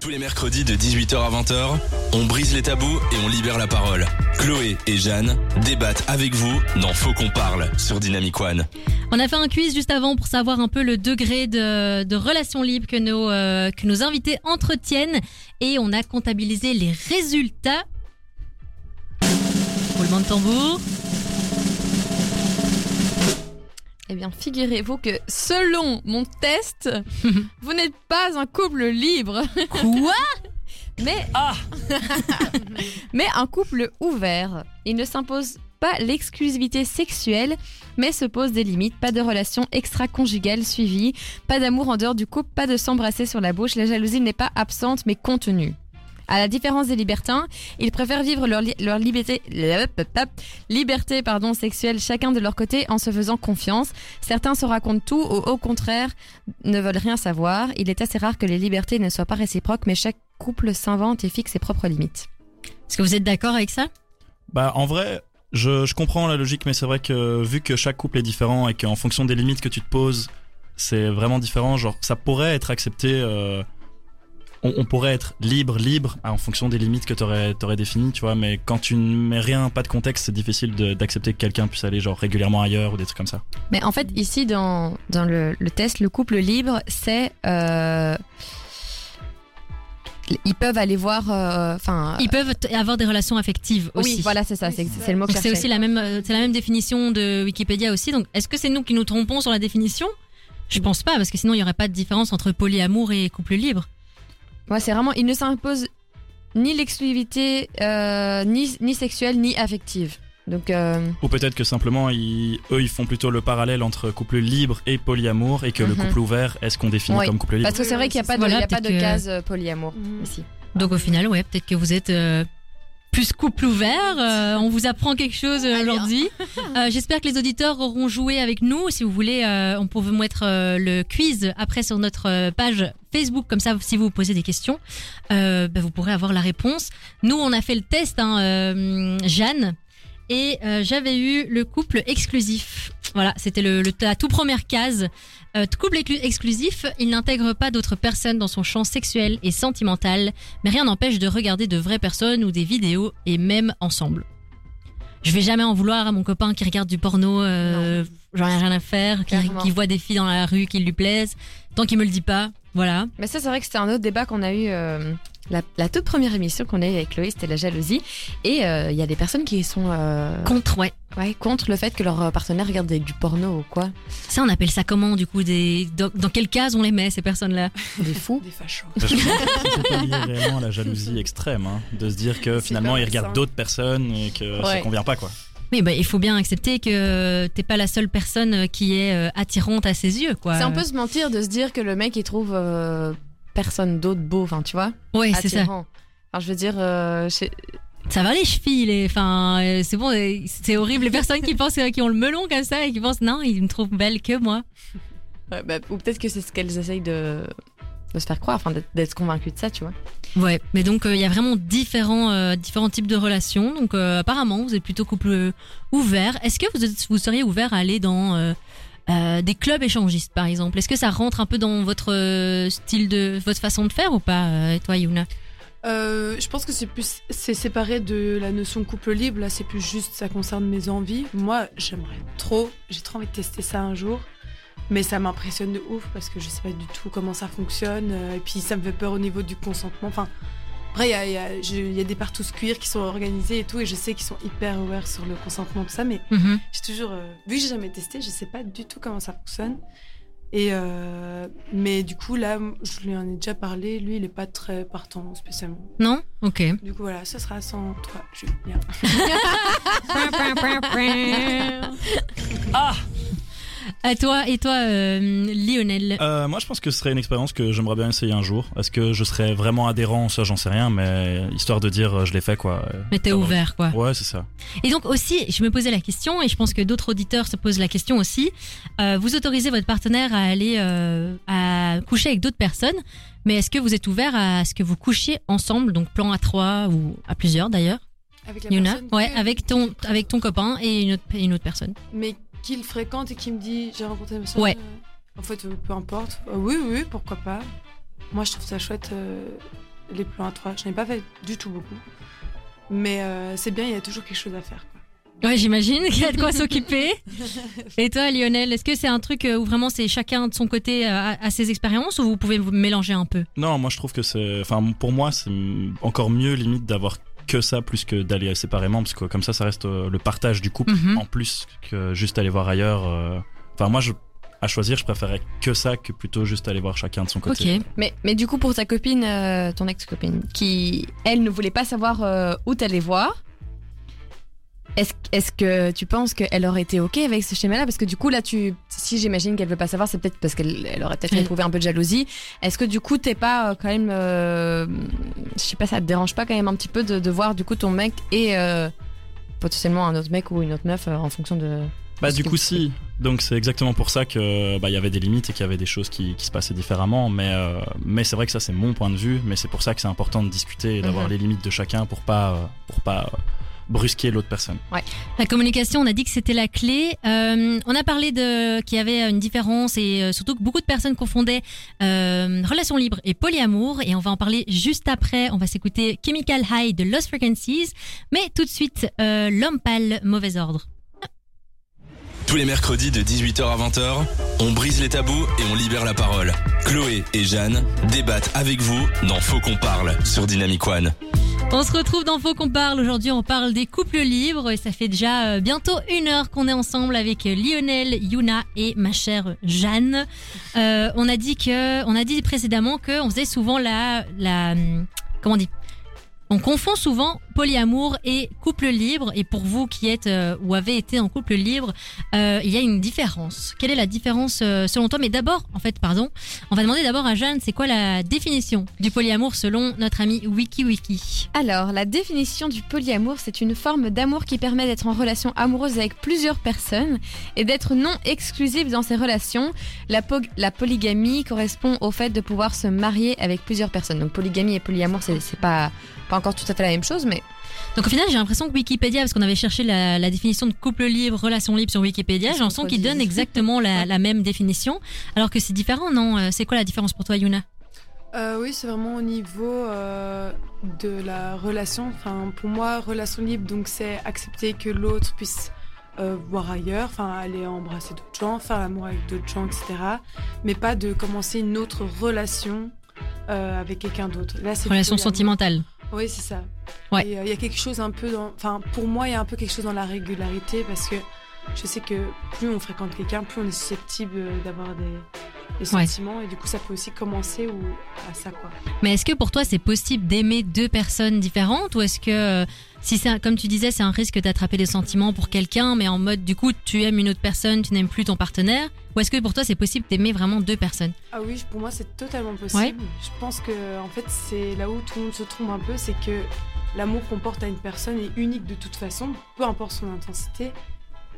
Tous les mercredis de 18h à 20h, on brise les tabous et on libère la parole. Chloé et Jeanne débattent avec vous dans Faut qu'on parle sur Dynamic One. On a fait un quiz juste avant pour savoir un peu le degré de, de relation libre que nos, euh, que nos invités entretiennent et on a comptabilisé les résultats. Roulement de tambour. Eh bien, figurez-vous que selon mon test, *laughs* vous n'êtes pas un couple libre, Quoi? *laughs* Mais *laughs* mais un couple ouvert. Il ne s'impose pas l'exclusivité sexuelle, mais se pose des limites. Pas de relation extra-conjugale suivie, pas d'amour en dehors du couple, pas de s'embrasser sur la bouche. La jalousie n'est pas absente, mais contenue. À la différence des libertins, ils préfèrent vivre leur, li- leur liberté, liberté pardon, sexuelle chacun de leur côté en se faisant confiance. Certains se racontent tout ou au contraire ne veulent rien savoir. Il est assez rare que les libertés ne soient pas réciproques, mais chaque couple s'invente et fixe ses propres limites. Est-ce que vous êtes d'accord avec ça? Bah, en vrai, je, je comprends la logique, mais c'est vrai que vu que chaque couple est différent et qu'en fonction des limites que tu te poses, c'est vraiment différent. Genre, ça pourrait être accepté. euh, on, on pourrait être libre, libre, en fonction des limites que t'aurais aurais définies, tu vois. Mais quand tu ne mets rien, pas de contexte, c'est difficile d'accepter que quelqu'un puisse aller genre régulièrement ailleurs ou des trucs comme ça. Mais en fait, ici, dans, dans le, le test, le couple libre, c'est... euh, ils peuvent aller voir... euh, Enfin... Ils peuvent avoir des relations affectives aussi. oui, voilà, c'est ça, c'est le mot que Donc je c'est aussi la même, euh, c'est la même définition de Wikipédia aussi. Donc est-ce que c'est nous qui nous trompons sur la définition? Je pense pas, parce que sinon il y aurait pas de différence entre polyamour et couple libre. Ouais, c'est vraiment... Il ne s'impose ni l'exclusivité, euh, ni, ni sexuelle, ni affective. Donc... euh, Ou peut-être que simplement, ils, eux, ils font plutôt le parallèle entre couple libre et polyamour, et que le Mhm. couple ouvert est ce qu'on définit Oui, comme couple libre? Parce que c'est vrai qu'il n'y a pas de, Voilà, y a pas de que- case euh, polyamour Mhm. ici. Donc au final, ouais, peut-être que vous êtes euh, plus couple ouvert. euh, on vous apprend quelque chose euh, Allez, aujourd'hui. *laughs* Euh, J'espère que les auditeurs auront joué avec nous. Si vous voulez, euh, on peut vous mettre euh, le quiz après sur notre page Facebook. Comme ça, si vous vous posez des questions, euh, bah, vous pourrez avoir la réponse. Nous, on a fait le test, hein, euh, Jeanne. Et euh, j'avais eu le couple exclusif. Voilà, c'était le, la toute première case. Euh, couple exclu- exclusif, il n'intègre pas d'autres personnes dans son champ sexuel et sentimental, mais rien n'empêche de regarder de vraies personnes ou des vidéos et même ensemble. Je vais jamais en vouloir à mon copain qui regarde du porno, euh, j'en ai rien à faire, qui, voit des filles dans la rue qui lui plaisent, tant qu'il me le dit pas, voilà. Mais ça, c'est vrai que c'était un autre débat qu'on a eu. euh, la, la toute première émission qu'on a eue avec Chloé, c'était la jalousie. Et euh, il y a des personnes qui sont euh, Contre, ouais. ouais, contre le fait que leur euh, partenaire regarde des- du porno ou quoi. Ça, on appelle ça comment, du coup, des, dans, dans quelle case on les met, ces personnes-là? *laughs* Des fous. Des fachos. C'est pas lié réellement à la *laughs* jalousie extrême, hein, de se dire que finalement ils regardent ça. d'autres personnes et que ça Ouais. convient pas quoi. Oui, bah, il faut bien accepter que t'es pas la seule personne qui est euh, attirante à ses yeux, quoi. C'est un peu se mentir de se dire que le mec il trouve euh, personne d'autre beau, enfin tu vois. Ouais, c'est ça. Enfin, je veux dire, euh, Ça va les chevilles, les... enfin, euh, c'est bon, euh, c'est horrible les personnes qui pensent, euh, qui ont le melon comme ça et qui pensent non, ils me trouvent belle que moi. ouais, bah, ou peut-être que c'est ce qu'elles essayent de, de se faire croire, enfin d'être- convaincues de ça, tu vois. Ouais, mais donc euh, il y a vraiment différents, euh, différents types de relations. Donc euh, apparemment, vous êtes plutôt couple ouvert. Est-ce que vous, êtes, vous seriez ouvert à aller dans euh, euh, des clubs échangistes, par exemple? Est-ce que ça rentre un peu dans votre euh, style de votre façon de faire ou pas, euh, toi, Yuna Euh, je pense que c'est plus c'est séparé de la notion de couple libre. Là, c'est plus juste ça concerne mes envies. Moi, j'aimerais trop. J'ai trop envie de tester ça un jour. Mais ça m'impressionne de ouf parce que je sais pas du tout comment ça fonctionne. euh, Et puis ça me fait peur au niveau du consentement. Enfin, après, il y a, y y des partous cuir qui sont organisés et tout. Et je sais qu'ils sont hyper ouverts sur le consentement, tout ça. Mais Mhm. j'ai toujours, euh, vu que j'ai jamais testé, je sais pas du tout comment ça fonctionne. Et euh, mais du coup là, je lui en ai déjà parlé. Lui, il est pas très partant spécialement. Non? Ok. Du coup voilà, ça sera sans toi, Julien. *laughs* ah à toi et toi, euh, Lionel. Euh, moi, je pense que ce serait une expérience que j'aimerais bien essayer un jour. Est-ce que je serais vraiment adhérent Ça, j'en sais rien, mais histoire de dire, euh, je l'ai fait, quoi. Mais t'es ouvert, quoi. Ouais, c'est ça. Et donc aussi, je me posais la question, et je pense que d'autres auditeurs se posent la question aussi. vous autorisez votre partenaire à aller à coucher avec d'autres personnes, mais est-ce que vous êtes ouvert à ce que vous couchiez ensemble, donc plan à trois ou à plusieurs d'ailleurs Avec la Yuna Ouais, avec ton, avec ton copain et une autre, et une autre personne. Mais qu'il fréquente et qui me dit j'ai rencontré ma soeur. Ouais. euh, En fait, euh, peu importe. Euh, oui, oui, pourquoi pas. Moi, je trouve ça chouette, euh, les plans à trois. Je n'ai pas fait du tout beaucoup. Mais euh, c'est bien, il y a toujours quelque chose à faire. quoi. Ouais, j'imagine qu'il y a de quoi *laughs* s'occuper. Et toi, Lionel, est-ce que c'est un truc où vraiment c'est chacun de son côté a ses expériences ou vous pouvez vous mélanger un peu? Non, moi, je trouve que c'est. Enfin, pour moi, c'est encore mieux, limite, d'avoir que ça plus que d'aller séparément, parce que comme ça, ça reste euh, le partage du couple Mhm. en plus que juste aller voir ailleurs. euh. Enfin, moi, je. À choisir, je préférais que ça que plutôt juste aller voir chacun de son côté. Ok. Mais, mais du coup, pour ta copine, euh, ton ex-copine, qui, elle, ne voulait pas savoir euh, où t'allais voir, est-ce que tu penses qu'elle aurait été OK avec ce schéma-là? Parce que du coup, là, tu, si j'imagine qu'elle veut pas savoir, c'est peut-être parce qu'elle elle aurait peut-être éprouvé un peu de jalousie. Est-ce que du coup, t'es pas euh, quand même. euh, je sais pas, ça te dérange pas quand même un petit peu de, de voir du coup ton mec et euh, potentiellement un autre mec ou une autre meuf euh, en fonction de. Bah du coup si. Donc c'est exactement pour ça que bah il y avait des limites et qu'il y avait des choses qui, qui se passaient différemment. Mais euh, mais c'est vrai que ça c'est mon point de vue. Mais c'est pour ça que c'est important de discuter et d'avoir Mhm. les limites de chacun pour pas pour pas brusquer l'autre personne. La communication, on a dit que c'était la clé. Euh, on a parlé de qu'il y avait une différence et euh, surtout que beaucoup de personnes confondaient euh, relation libre et polyamour. Et on va en parler juste après. On va s'écouter Chemical High de Lost Frequencies. Mais tout de suite, euh, l'homme pâle, mauvais ordre. Tous les mercredis de 18h à 20h, on brise les tabous et on libère la parole. Chloé et Jeanne débattent avec vous dans Faut qu'on parle sur Dynamic One. On se retrouve dans Faut qu'on parle. Aujourd'hui, on parle des couples libres et ça fait déjà euh, bientôt une heure qu'on est ensemble avec euh, Lionel, Yuna et ma chère Jeanne. Euh, on a dit que, on a dit précédemment que on faisait souvent la, la, hum, comment on dit On confond souvent polyamour et couple libre. Et pour vous qui êtes euh, ou avez été en couple libre, euh, il y a une différence. Quelle est la différence euh, selon toi? Mais d'abord, en fait, pardon, on va demander d'abord à Jeanne, c'est quoi la définition du polyamour selon notre ami WikiWiki? Alors, la définition du polyamour, c'est une forme d'amour qui permet d'être en relation amoureuse avec plusieurs personnes et d'être non exclusive dans ces relations. La, la polygamie correspond au fait de pouvoir se marier avec plusieurs personnes. Donc, polygamie et polyamour, c'est pas, pas encore tout à fait la même chose, mais Donc au final, j'ai l'impression que Wikipédia, parce qu'on avait cherché la, la définition de couple libre, relation libre sur Wikipédia, j'ai l'impression qu'ils donnent exactement la, *laughs* la même définition, alors que c'est différent, non? Euh, C'est quoi la différence pour toi, Yuna? Euh, oui, c'est vraiment au niveau euh, de la relation. Enfin, pour moi, relation libre, donc c'est accepter que l'autre puisse euh, voir ailleurs, enfin aller embrasser d'autres gens, faire l'amour avec d'autres gens, etc. Mais pas de commencer une autre relation euh, avec quelqu'un d'autre. Là, c'est Relation sentimentale. Oui, c'est ça. Ouais. Euh, il y a quelque chose un peu dans. Enfin, pour moi, il y a un peu quelque chose dans la régularité parce que je sais que plus on fréquente quelqu'un, plus on est susceptible euh, d'avoir des, des Ouais. sentiments et du coup, ça peut aussi commencer ou à ça, quoi. Mais est-ce que pour toi, c'est possible d'aimer deux personnes différentes, ou est-ce que, euh, si c'est comme tu disais, c'est un risque d'attraper des sentiments pour quelqu'un, mais en mode, du coup, tu aimes une autre personne, tu n'aimes plus ton partenaire, ou est-ce que pour toi, c'est possible d'aimer vraiment deux personnes? Ah oui, pour moi, c'est totalement possible. Je pense que, en fait, c'est là où tout le monde se trompe un peu, c'est que l'amour qu'on porte à une personne est unique de toute façon, peu importe son intensité.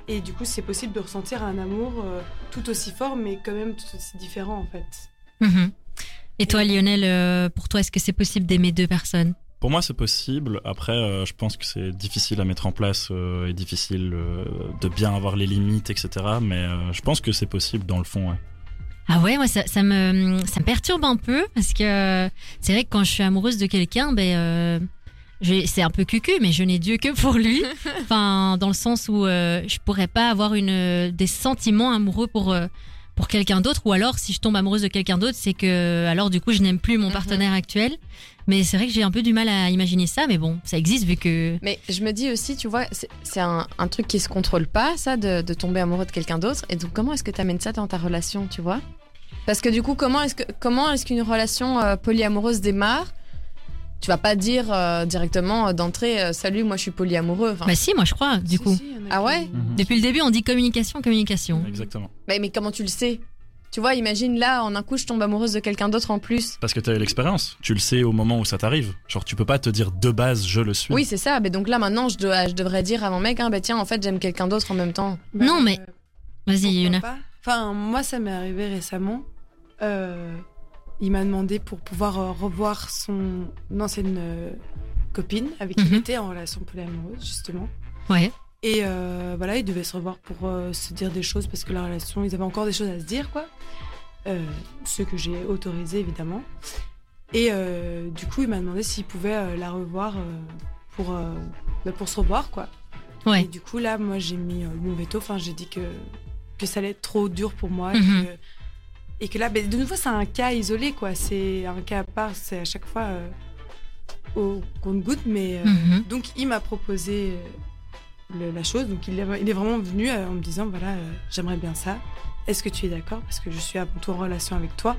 Et du coup, c'est possible de ressentir un amour euh, tout aussi fort, mais quand même tout aussi différent, en fait. Mhm. Et toi, Lionel, euh, pour toi, est-ce que c'est possible d'aimer deux personnes? Pour moi, c'est possible. Après, euh, je pense que c'est difficile à mettre en place euh, et difficile euh, de bien avoir les limites, etc. Mais euh, je pense que c'est possible dans le fond. ouais. Ah ouais, moi ça, ça me ça me perturbe un peu parce que c'est vrai que quand je suis amoureuse de quelqu'un, ben euh, c'est un peu cucu, mais je n'ai Dieu que pour lui. *laughs* enfin, dans le sens où euh, je pourrais pas avoir une des sentiments amoureux pour pour quelqu'un d'autre, ou alors si je tombe amoureuse de quelqu'un d'autre, c'est que alors du coup je n'aime plus mon Mhm. partenaire actuel. Mais c'est vrai que j'ai un peu du mal à imaginer ça, mais bon, ça existe vu que Mais je me dis aussi, tu vois, c'est un, un truc qui se contrôle pas, ça, de, de tomber amoureux de quelqu'un d'autre. Et donc, comment est-ce que tu amènes ça dans ta relation, tu vois? Parce que du coup, comment est-ce que comment est-ce qu'une relation euh, polyamoureuse démarre? Tu vas pas dire euh, directement euh, d'entrée euh, salut, moi je suis polyamoureux. Enfin, Bah si, moi je crois, du Si, coup. si, Ah ouais? Mhm. Depuis le début, on dit communication, communication. Exactement. mais, mais comment tu le sais? Tu vois, imagine là, en un coup, je tombe amoureuse de quelqu'un d'autre en plus. Parce que tu as eu l'expérience. Tu le sais au moment où ça t'arrive. Genre, tu peux pas te dire de base, je le suis. Oui, c'est ça. Mais donc là, maintenant, je, dois, je devrais dire à mon mec, hein, bah tiens, en fait, j'aime quelqu'un d'autre en même temps. Bah, Non, mais- euh, Vas-y, Yuna. pas Enfin, moi, ça m'est arrivé récemment. Euh, il m'a demandé pour pouvoir euh, revoir son ancienne euh, copine avec qui Mhm. il était en relation polyamoureuse, justement. Ouais. Et euh, voilà, ils devaient se revoir pour euh, se dire des choses parce que la relation, ils avaient encore des choses à se dire, quoi. Euh, ce que j'ai autorisé, évidemment. Et euh, du coup, il m'a demandé s'il pouvait la revoir pour, bah, pour se revoir, quoi. Ouais. Et du coup, là, moi, j'ai mis mon veto. Enfin, j'ai dit que, que ça allait être trop dur pour moi. Mhm. Et, que, et que là, ben, de nouveau, c'est un cas isolé, quoi. C'est un cas à part. C'est à chaque fois au compte-goutte. Mais Mhm. donc, il m'a proposé le- la chose. Donc, il est, il est vraiment venu euh, en me disant voilà, euh, j'aimerais bien ça. Est-ce que tu es d'accord? Parce que je suis avant tout en relation avec toi.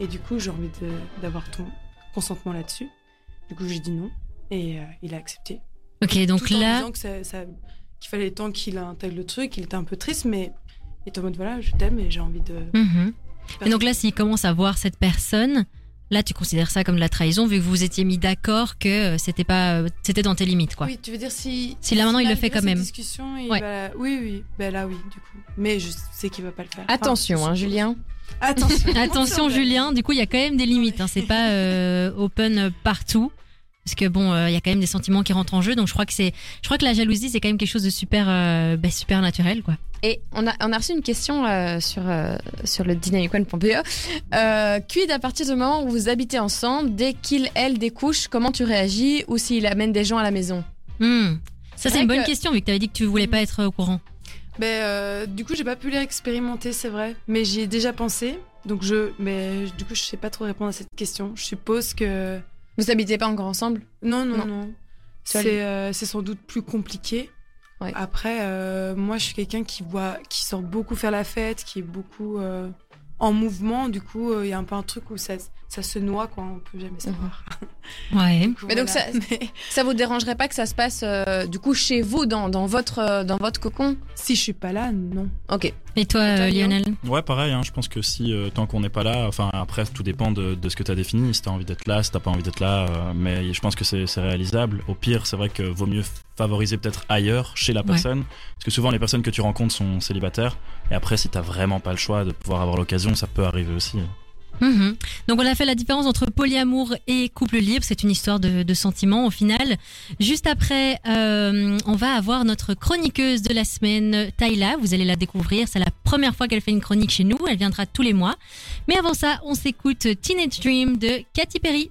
Et du coup, j'ai envie d'avoir ton consentement là-dessus. Du coup, j'ai dit non. Et euh, il a accepté. Ok, donc Tout en là, disant que ça- ça- qu'il fallait temps qu'il intègre le truc, il était un peu triste, mais il était en mode voilà, je t'aime et j'ai envie de. Mhm. Et donc là, s'il commence à voir cette personne, là, tu considères ça comme de la trahison, vu que vous étiez mis d'accord que euh, c'était pas, euh, c'était dans tes limites, quoi. Oui, tu veux dire si. Si là, maintenant, il le fait quand même. discussion, il Ouais. va- Oui, oui, ben là, oui, du coup. Mais je sais qu'il va pas le faire. Attention, Enfin, hein, Julien. Attention. *laughs* Attention, Julien. Du coup, il y a quand même des limites. Hein. C'est pas euh, open partout. Parce que bon, euh, il y a quand même des sentiments qui rentrent en jeu. Donc je crois que c'est, je crois que la jalousie, c'est quand même quelque chose de super, euh, bah, super naturel, quoi. Et on a, on a reçu une question euh, sur, euh, sur le dynamicone.be. Euh, quid à partir du moment où vous habitez ensemble, dès qu'il, elle découche, comment tu réagis ou s'il amène des gens à la maison? Hmm. Ça, c'est une bonne que- question, vu que tu avais dit que tu voulais pas être au courant. Ben, euh, du coup, j'ai pas pu l'expérimenter, c'est vrai. Mais j'y ai déjà pensé. Donc, je. Mais du coup, je sais pas trop répondre à cette question. Je suppose que. Vous habitez pas encore ensemble? Non, non, Non. non. C'est euh, c'est sans doute plus compliqué. Ouais. Après, euh, moi, je suis quelqu'un qui voit, qui sort beaucoup faire la fête, qui est beaucoup euh, en mouvement. Du coup, il y a un peu un truc où ça, ça se noie, quoi. On peut jamais savoir. Ouais. Mais donc ça- Ça vous dérangerait pas que ça se passe euh, du coup chez vous, dans, dans, votre, euh, dans votre cocon? Si je suis pas là, non. Ok. Et toi, euh, Lionel? Ouais, pareil, hein, je pense que si euh, tant qu'on n'est pas là, enfin après tout dépend de, de ce que tu as défini, si t'as envie d'être là, si t'as pas envie d'être là, euh, mais je pense que c'est réalisable. Au pire, c'est vrai que vaut mieux favoriser peut-être ailleurs, chez la Ouais. personne, parce que souvent les personnes que tu rencontres sont célibataires, et après si t'as vraiment pas le choix de pouvoir avoir l'occasion, ça peut arriver aussi. Mhm. Donc on a fait la différence entre polyamour et couple libre. C'est une histoire de, sentiments au final. Juste après, euh, on va avoir notre chroniqueuse de la semaine, Tayla. Vous allez la découvrir. C'est la première fois qu'elle fait une chronique chez nous. Elle viendra tous les mois. Mais avant ça, on s'écoute Teenage Dream de Katy Perry.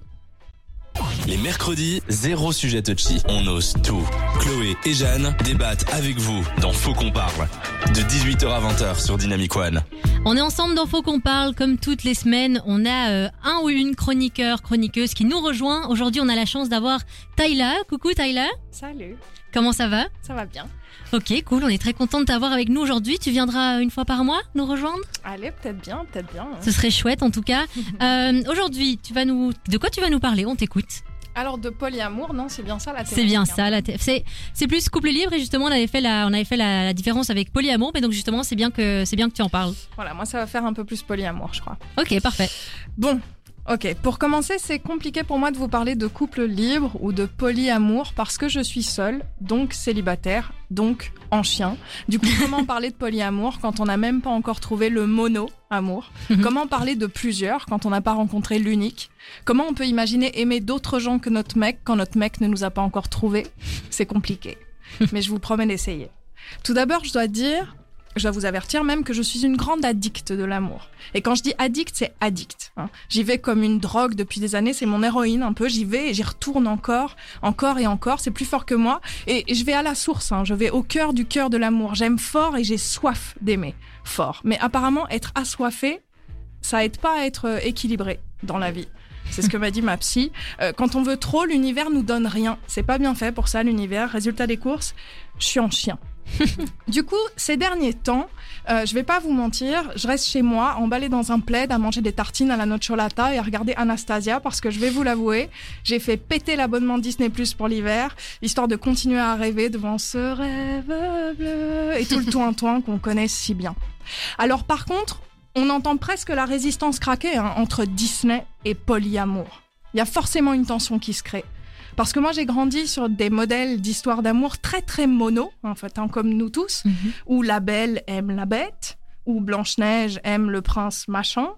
Les mercredis, zéro sujet touchy. On ose tout. Chloé et Jeanne débattent avec vous dans Faux qu'on parle. De 18h à 20h sur Dynamic One. On est ensemble dans Faut qu'on parle, comme toutes les semaines. On a euh, un ou une chroniqueur, chroniqueuse qui nous rejoint. Aujourd'hui, on a la chance d'avoir Tayla. Coucou Tayla. Salut, Comment ça va? Ça va bien. Ok, cool. On est très content de t'avoir avec nous aujourd'hui. Tu viendras une fois par mois nous rejoindre? Allez, peut-être bien, peut-être bien. hein. Ce serait chouette en tout cas. *laughs* Euh, aujourd'hui, tu vas nous, de quoi tu vas nous parler? On t'écoute. Alors de polyamour, non, c'est bien ça la C'est bien thématique, hein. ça. La c'est, c'est plus couple libre et justement on avait fait la, on avait fait la, la différence avec polyamour, mais donc justement c'est bien que c'est bien que tu en parles. Voilà, moi ça va faire un peu plus polyamour, je crois. Ok, parfait. Bon, ok. Pour commencer, c'est compliqué pour moi de vous parler de couple libre ou de polyamour parce que je suis seule, donc célibataire, donc en chien. Du coup, comment *laughs* parler de polyamour quand on n'a même pas encore trouvé le mono amour Mhm. Comment parler de plusieurs quand on n'a pas rencontré l'unique? Comment on peut imaginer aimer d'autres gens que notre mec quand notre mec ne nous a pas encore trouvé C'est compliqué. *laughs* Mais je vous promets d'essayer. Tout d'abord, je dois dire, je dois vous avertir même que je suis une grande addicte de l'amour. Et quand je dis addict, c'est addict. hein. J'y vais comme une drogue depuis des années, c'est mon héroïne un peu. J'y vais et j'y retourne encore, encore et encore. C'est plus fort que moi. Et je vais à la source, hein. je vais au cœur du cœur de l'amour. J'aime fort et j'ai soif d'aimer fort. Mais apparemment, être assoiffé, ça aide pas à être euh, équilibré dans la vie. C'est ce que m'a dit ma psy. Euh, quand on veut trop, l'univers nous donne rien. C'est pas bien fait pour ça, l'univers. Résultat des courses, je suis en chien. *laughs* du coup, ces derniers temps, euh, je vais pas vous mentir, je reste chez moi, emballée dans un plaid, à manger des tartines à la nocciolata et à regarder Anastasia parce que je vais vous l'avouer, j'ai fait péter l'abonnement Disney Plus pour l'hiver, histoire de continuer à rêver devant ce rêve bleu et tout le *laughs* toin-toin qu'on connaît si bien. Alors par contre, on entend presque la résistance craquer hein, entre Disney et polyamour. Il y a forcément une tension qui se crée. Parce que moi, j'ai grandi sur des modèles d'histoire d'amour très, très mono, en fait, hein, comme nous tous, où la belle aime la bête, où Blanche-Neige aime le prince machin,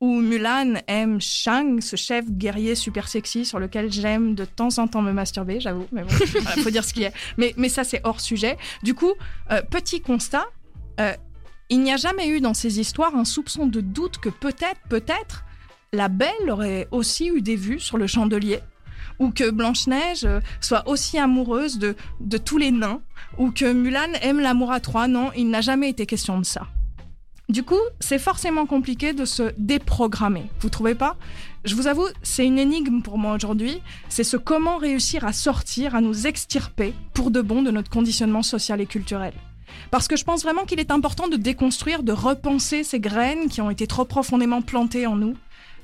où Mulan aime Shang, ce chef guerrier super sexy sur lequel j'aime de temps en temps me masturber, j'avoue, mais bon, *laughs* voilà, faut dire ce qui est. Mais, mais ça, c'est hors sujet. Du coup, euh, petit constat, euh, il n'y a jamais eu dans ces histoires un soupçon de doute que peut-être, peut-être, la belle aurait aussi eu des vues sur le chandelier ou que Blanche-Neige euh, soit aussi amoureuse de, de tous les nains, ou que Mulan aime l'amour à trois. Non, il n'a jamais été question de ça. Du coup, c'est forcément compliqué de se déprogrammer. Vous trouvez pas? Je vous avoue, c'est une énigme pour moi aujourd'hui. C'est ce comment réussir à sortir, à nous extirper pour de bon de notre conditionnement social et culturel. Parce que je pense vraiment qu'il est important de déconstruire, de repenser ces graines qui ont été trop profondément plantées en nous.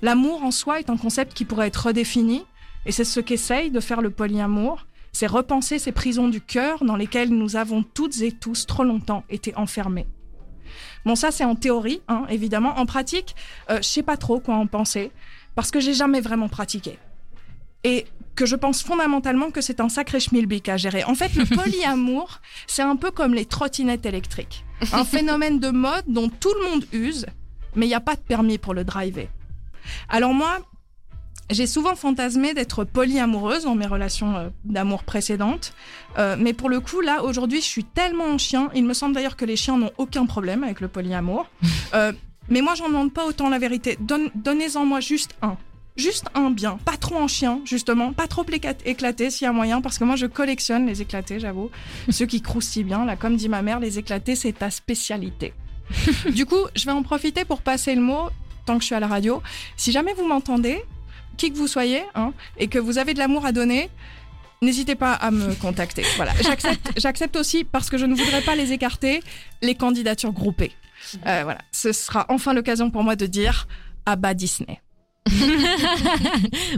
L'amour en soi est un concept qui pourrait être redéfini, et c'est ce qu'essaye de faire le polyamour, c'est repenser ces prisons du cœur dans lesquelles nous avons toutes et tous trop longtemps été enfermés. Bon, ça c'est en théorie, hein, évidemment. En pratique, euh, je sais pas trop quoi en penser, parce que j'ai jamais vraiment pratiqué. Et que je pense fondamentalement que c'est un sacré schmilblick à gérer. En fait, le *laughs* polyamour, c'est un peu comme les trottinettes électriques. Un *laughs* phénomène de mode dont tout le monde use, mais il n'y a pas de permis pour le driver. Alors moi, j'ai souvent fantasmé d'être polyamoureuse dans mes relations euh, d'amour précédentes. Euh, mais pour le coup, là, aujourd'hui, je suis tellement en chien. Il me semble d'ailleurs que les chiens n'ont aucun problème avec le polyamour. *laughs* Euh, mais moi, j'en demande pas autant la vérité. Donne- Donnez-en moi juste un. Juste un bien. Pas trop en chien, justement. Pas trop éclat- éclaté s'il y a moyen. Parce que moi, je collectionne les éclatés, j'avoue. *laughs* Ceux qui croustillent bien. Là, comme dit ma mère, les éclatés, c'est ta spécialité. du coup, je vais en profiter pour passer le mot, tant que je suis à la radio. Si jamais vous m'entendez, qui que vous soyez, hein, et que vous avez de l'amour à donner, n'hésitez pas à me contacter. *laughs* Voilà, j'accepte, j'accepte aussi parce que je ne voudrais pas les écarter, les candidatures groupées. Euh, voilà, ce sera enfin l'occasion pour moi de dire à bas Disney. *laughs*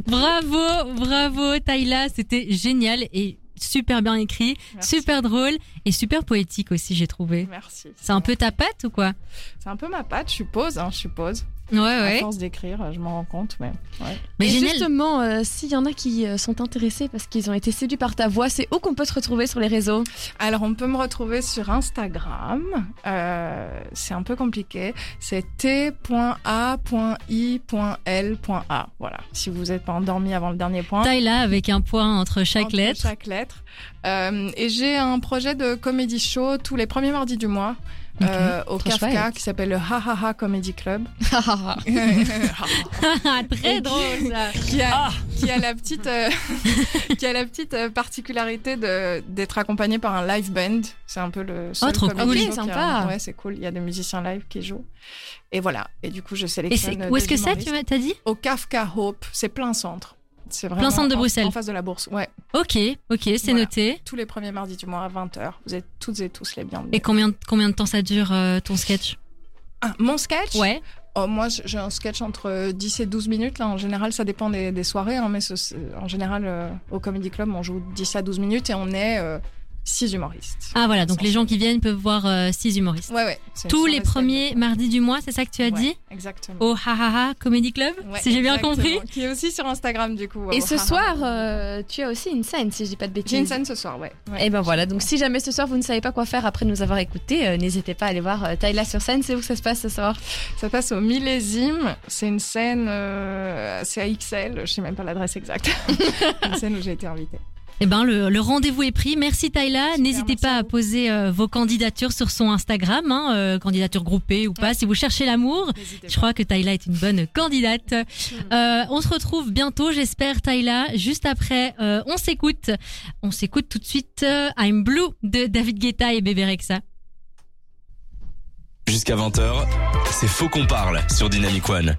Bravo, bravo Taïla, c'était génial et super bien écrit, Merci. super drôle et super poétique aussi j'ai trouvé. Merci. C'est un peu ta patte ou quoi? C'est un peu ma patte, je suppose, hein, je suppose. Ouais À ouais. force d'écrire, je m'en rends compte, mais ouais. Mais et génial. justement, euh, s'il y en a qui euh, sont intéressés parce qu'ils ont été séduits par ta voix, c'est où qu'on peut te retrouver sur les réseaux? Alors, on peut me retrouver sur Instagram. Euh, c'est un peu compliqué. C'est t.a.i.l.a. Voilà. Si vous n'êtes pas endormi avant le dernier point. Taïla avec un point entre chaque Entre lettre. Chaque lettre. Euh, et j'ai un projet de comédie show tous les premiers mardis du mois. Euh, au trop Kafka chouette. qui s'appelle le Ha Ha Ha Comedy Club. *laughs* *laughs* *laughs* Très Et drôle ça. qui a, qui a la petite euh, qui a la petite euh, particularité de d'être accompagné par un live band. C'est un peu le seul Oh, trop cool. qui a- sympa. ouais c'est cool. Il y a des musiciens live qui jouent. Et voilà. Et du coup je Et sélectionne c'est où est-ce que c'est tu m'as dit? Au Kafka Hope. C'est plein centre c'est vraiment centre de en- Bruxelles. en face de la bourse ouais Ok, ok, c'est Voilà. noté. tous les premiers mardis du mois à 20h vous êtes toutes et tous les bienvenus Et combien combien de temps ça dure euh, ton sketch Ah, mon sketch? Ouais. Oh, moi, j'ai un sketch entre 10 et 12 minutes. Là. En général, ça dépend des, des soirées. Hein, mais ce- en général, euh, au Comedy Club, on joue 10 à 12 minutes et on est 6 humoristes. Ah voilà, donc les gens qui viennent peuvent voir euh, six humoristes. Ouais, ouais. Tous les premiers mardis du mois, c'est ça que tu as Ouais, dit Exactement. Au Ha Ha Ha Comedy Club, Ouais, si j'ai bien compris. Qui est aussi sur Instagram, du coup. Et ce Ha Ha Ha. soir, euh, tu as aussi une scène, si je dis pas de bêtises. J'ai une scène ce soir, ouais. ouais. Et ben voilà, donc si jamais ce soir vous ne savez pas quoi faire après nous avoir écoutés, euh, n'hésitez pas à aller voir euh, Tyla sur scène. C'est où que ça se passe ce soir? Ça passe au millésime. C'est une scène, euh, c'est à XL. Je sais même pas l'adresse exacte. *laughs* une scène où j'ai été invitée. Eh ben, le, le rendez-vous est pris. Merci Taïla. N'hésitez pas à poser euh, vos candidatures sur son Instagram, hein, euh, candidature groupée ou pas, si vous cherchez l'amour. Je crois que Taïla est une bonne candidate. Euh, on se retrouve bientôt, j'espère, Taïla. Juste après, euh, on s'écoute. On s'écoute tout de suite euh, I'm Blue de David Guetta et Bébé Rexa. Jusqu'à 20h, c'est Faux qu'on parle sur Dynamic One.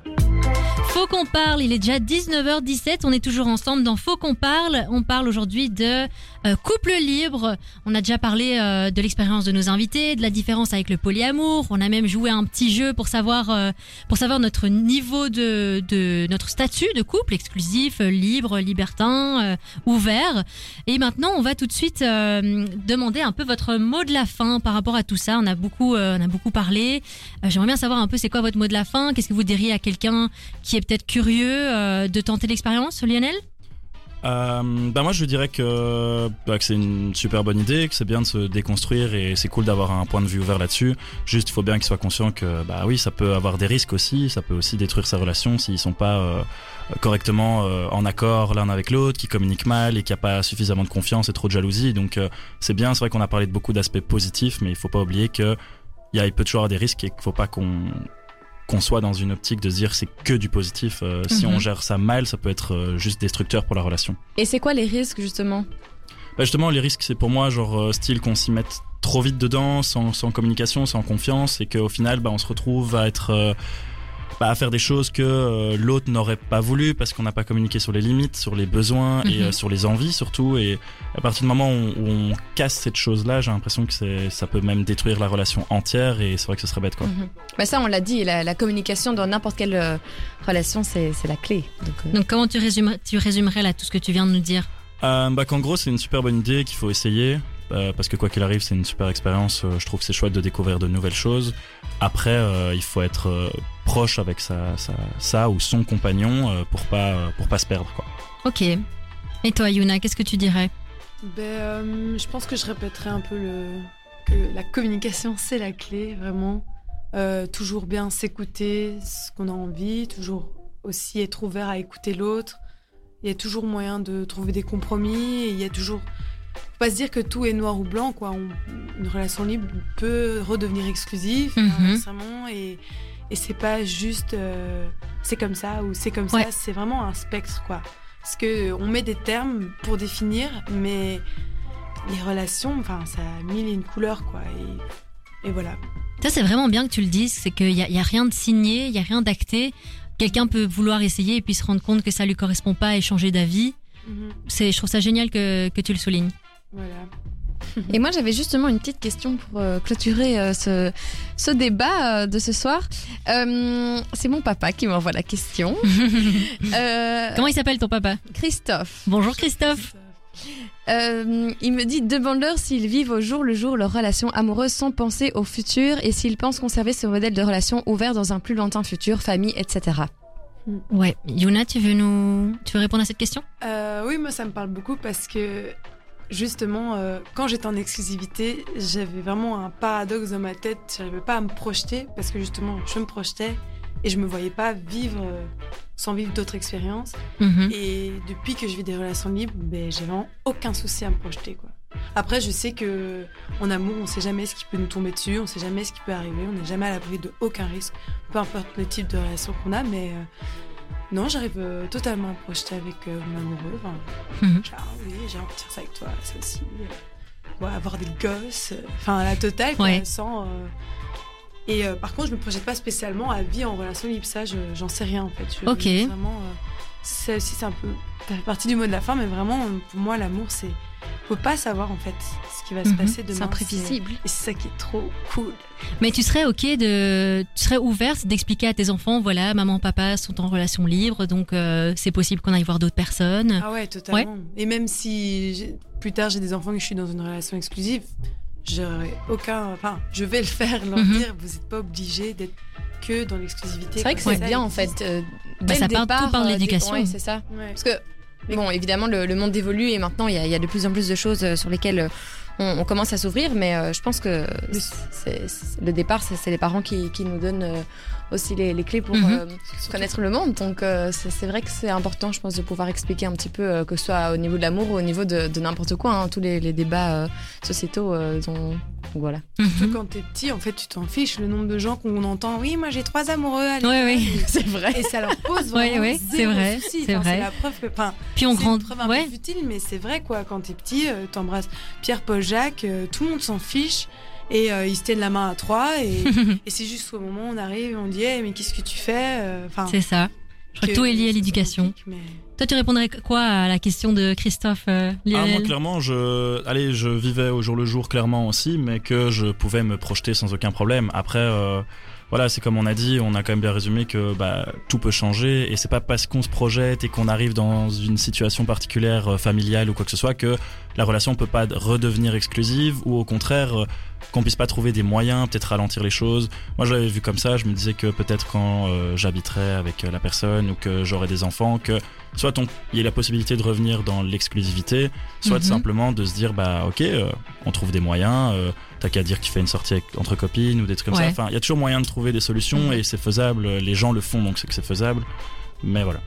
Faut qu'on parle, il est déjà 19h17, on est toujours ensemble dans Faut qu'on parle. On parle aujourd'hui de euh, couple libre. On a déjà parlé euh, de l'expérience de nos invités, de la différence avec le polyamour. On a même joué un petit jeu pour savoir euh, pour savoir notre niveau de, de notre statut de couple exclusif, libre, libertin, ouvert. Et maintenant, on va tout de suite demander un peu votre mot de la fin par rapport à tout ça. On a beaucoup on a beaucoup parlé. J'aimerais bien savoir un peu c'est quoi votre mot de la fin. Qu'est-ce que vous diriez à quelqu'un qui est peut-être curieux euh, de tenter l'expérience, Lionel? Euh, bah moi je dirais que, bah, que c'est une super bonne idée, que c'est bien de se déconstruire et c'est cool d'avoir un point de vue ouvert là-dessus. Juste il faut bien qu'il soit conscient que bah oui ça peut avoir des risques aussi, ça peut aussi détruire sa relation s'ils sont pas euh, correctement euh, en accord l'un avec l'autre, qui communiquent mal et qu'il n'y a pas suffisamment de confiance et trop de jalousie. Donc c'est bien, c'est vrai qu'on a parlé de beaucoup d'aspects positifs, mais il faut pas oublier que il y a, peut toujours avoir des risques et qu'il faut pas qu'on qu'on soit dans une optique de se dire c'est que du positif. Euh, Si Mhm. on gère ça mal, ça peut être euh, juste destructeur pour la relation. Et c'est quoi les risques justement? Bah justement, les risques, c'est pour moi, genre, euh, style qu'on s'y mette trop vite dedans, sans, sans communication, sans confiance, et qu'au final, bah, on se retrouve à être. Bah, à faire des choses que euh, l'autre n'aurait pas voulu parce qu'on n'a pas communiqué sur les limites, sur les besoins et Mhm. euh, sur les envies surtout. Et à partir du moment où, où on casse cette chose-là, j'ai l'impression que ça peut même détruire la relation entière et c'est vrai que ce serait bête quoi. Mhm. Bah ça, on l'a dit, la, la communication dans n'importe quelle euh, relation, c'est la clé. Donc, euh, Donc comment tu, résumes, tu résumerais là tout ce que tu viens de nous dire? Euh, bah qu'en gros c'est une super bonne idée qu'il faut essayer parce que quoi qu'il arrive c'est une super expérience je trouve que c'est chouette de découvrir de nouvelles choses après euh, il faut être euh, proche avec sa, sa, sa ou son compagnon euh, pour pas pour pas se perdre quoi Ok. Et toi, Yuna, qu'est-ce que tu dirais? Ben, euh, je pense que je répéterai un peu le que la communication c'est la clé vraiment. Euh, toujours bien s'écouter, ce qu'on a envie, toujours aussi être ouvert à écouter l'autre. Il y a toujours moyen de trouver des compromis. Et il y a toujours faut pas se dire que tout est noir ou blanc quoi. On- une relation libre peut redevenir exclusive Mhm. inversement et et c'est pas juste euh, c'est comme ça ou c'est comme Ouais. ça. C'est vraiment un spectre quoi. Parce que on met des termes pour définir, mais les relations, enfin, ça a mille et une couleurs, quoi. Et, et voilà. Ça, c'est vraiment bien que tu le dises, c'est qu'il n'y a, y a rien de signé, il y a rien d'acté. Quelqu'un peut vouloir essayer et puis se rendre compte que ça lui correspond pas et changer d'avis. C'est, je trouve ça génial que, que tu le soulignes. Voilà. Et moi, j'avais justement une petite question pour euh, clôturer euh, ce, ce débat euh, de ce soir. Euh, c'est mon papa qui m'envoie la question. *laughs* Euh, Comment il s'appelle ton papa? Christophe. Bonjour Christophe. Euh, il me dit demande-leur s'ils vivent au jour le jour leur relation amoureuse sans penser au futur et s'ils pensent conserver ce modèle de relation ouvert dans un plus lointain futur, famille, etc. Ouais, Yuna, tu veux nous, tu veux répondre à cette question? Euh, oui, moi, ça me parle beaucoup parce que, justement, euh, quand j'étais en exclusivité, j'avais vraiment un paradoxe dans ma tête. J'arrivais pas à me projeter parce que, justement, je me projetais et je me voyais pas vivre euh, sans vivre d'autres expériences. Mhm. Et depuis que je vis des relations libres, ben, j'ai vraiment aucun souci à me projeter. Quoi. Après, je sais que en amour, on sait jamais ce qui peut nous tomber dessus, on sait jamais ce qui peut arriver, on n'est jamais à l'abri de aucun risque, peu importe le type de relation qu'on a. Mais euh, non, j'arrive euh, totalement à me projeter avec euh, mon amoureux. Enfin, Mhm. genre, oui, j'ai envie de faire ça avec toi, ça aussi. euh, ouais, avoir des gosses, euh, enfin la totale, quoi, Ouais. sans. Et par contre, je me projette pas spécialement à vie en relation libre, ça, je- j'en sais rien en fait. Je- Ok. Vraiment, ça aussi, c'est un peu. Ça fait partie du mot de la fin, mais vraiment, pour moi, l'amour, c'est. Faut pas savoir en fait ce qui va se Mhm. passer demain. C'est imprévisible. Et c'est ça qui est trop cool. Mais tu serais ok de, tu serais ouverte d'expliquer à tes enfants, voilà, maman, papa sont en relation libre, donc euh, c'est possible qu'on aille voir d'autres personnes. Ah ouais, totalement. Et même si plus tard j'ai des enfants et que je suis dans une relation exclusive, j'aurais aucun. Enfin, je vais le faire, leur Mhm. dire, vous n'êtes pas obligé d'être que dans l'exclusivité. C'est vrai que c'est bien en fait. euh, Bah, ça le part- départ, tout par euh, l'éducation. ouais, c'est ça. Ouais. Parce que, bon, évidemment, le, le monde évolue et maintenant, il y, a- il y a de plus en plus de choses euh, sur lesquelles euh, on, on commence à s'ouvrir. Mais euh, je pense que c'est- c'est- le départ, c'est c'est les parents qui, qui nous donnent euh, aussi les, les clés pour Mhm. euh, connaître le monde. Donc, euh, c'est c'est vrai que c'est important, je pense, de pouvoir expliquer un petit peu, euh, que ce soit au niveau de l'amour ou au niveau de, de n'importe quoi, hein, tous les, les débats euh, sociétaux. euh, dont- donc voilà. Surtout Mhm. quand t'es petit, en fait, tu t'en fiches. Le nombre de gens qu'on entend, oui, moi j'ai trois amoureux. ouais. l'école. *laughs* C'est vrai. Et ça leur pose vraiment ouais, c'est zéro vrai, c'est Enfin, vrai. C'est la preuve que. Enfin, Puis on c'est grandit, preuve un ouais. peu futile, mais c'est vrai quoi. Quand t'es petit, euh, t'embrasses Pierre, Paul, Jacques, euh, tout le monde s'en fiche. Et euh, ils se tiennent la main à trois. Et, *laughs* et c'est juste au moment où on arrive, on dit, mais qu'est-ce que tu fais Euh, Enfin, C'est ça. Je crois que tout est lié à l'éducation. Mais... Toi, tu répondrais quoi à la question de Christophe euh, Ah, moi, clairement, je, allez, je vivais au jour le jour clairement aussi, mais que je pouvais me projeter sans aucun problème. Après, euh, voilà, c'est comme on a dit, on a quand même bien résumé que bah, tout peut changer et c'est pas parce qu'on se projette et qu'on arrive dans une situation particulière euh, familiale ou quoi que ce soit que la relation peut pas redevenir exclusive ou au contraire euh, qu'on puisse pas trouver des moyens, peut-être ralentir les choses. Moi, je l'avais vu comme ça. Je me disais que peut-être quand euh, j'habiterais avec euh, la personne ou que j'aurais des enfants, que soit on- il y ait la possibilité de revenir dans l'exclusivité, soit Mhm. simplement de se dire bah ok, on trouve des moyens. T'as qu'à dire qu'il fait une sortie avec- entre copines ou des trucs comme Ouais. ça. Enfin, il y a toujours moyen de trouver des solutions Mhm. et c'est faisable. Les gens le font donc c'est que c'est faisable. Mais voilà.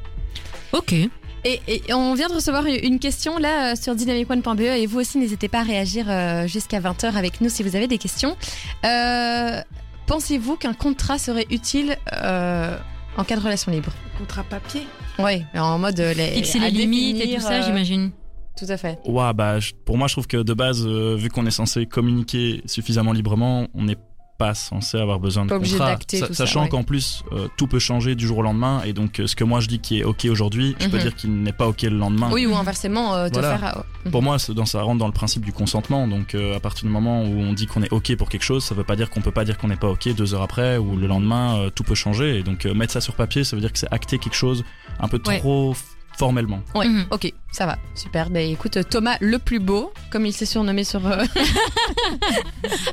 Ok. Et, et on vient de recevoir une question là euh, sur dynamicone.be et vous aussi n'hésitez pas à réagir euh, jusqu'à 20h avec nous si vous avez des questions. Euh, Pensez-vous qu'un contrat serait utile euh, en cas de relation libre? Contrat papier? Oui, en mode euh, les, Fixer à les limites et tout ça, euh, j'imagine. Tout à fait. Ouais, bah, je- pour moi, je trouve que de base, euh, vu qu'on est censé communiquer suffisamment librement, on n'est pas censé avoir besoin de Pas obligé contrat. d'acter tout ça, sachant ouais. qu'en plus, euh, tout peut changer du jour au lendemain. Et donc, euh, ce que moi je dis qui est OK aujourd'hui, je peux Mhm. dire qu'il n'est pas OK le lendemain. Oui, ou inversement, euh, te Voilà. faire. Pour moi, dans, ça rentre dans le principe du consentement. Donc, euh, à partir du moment où on dit qu'on est OK pour quelque chose, ça veut pas dire qu'on peut pas dire qu'on n'est pas OK deux heures après ou le lendemain, euh, tout peut changer. Et donc, euh, mettre ça sur papier, ça veut dire que c'est acter quelque chose un peu Ouais. trop formellement. Ouais, Mhm. ok, ça va, super. Ben écoute, Thomas le plus beau, comme il s'est surnommé sur. euh, *laughs*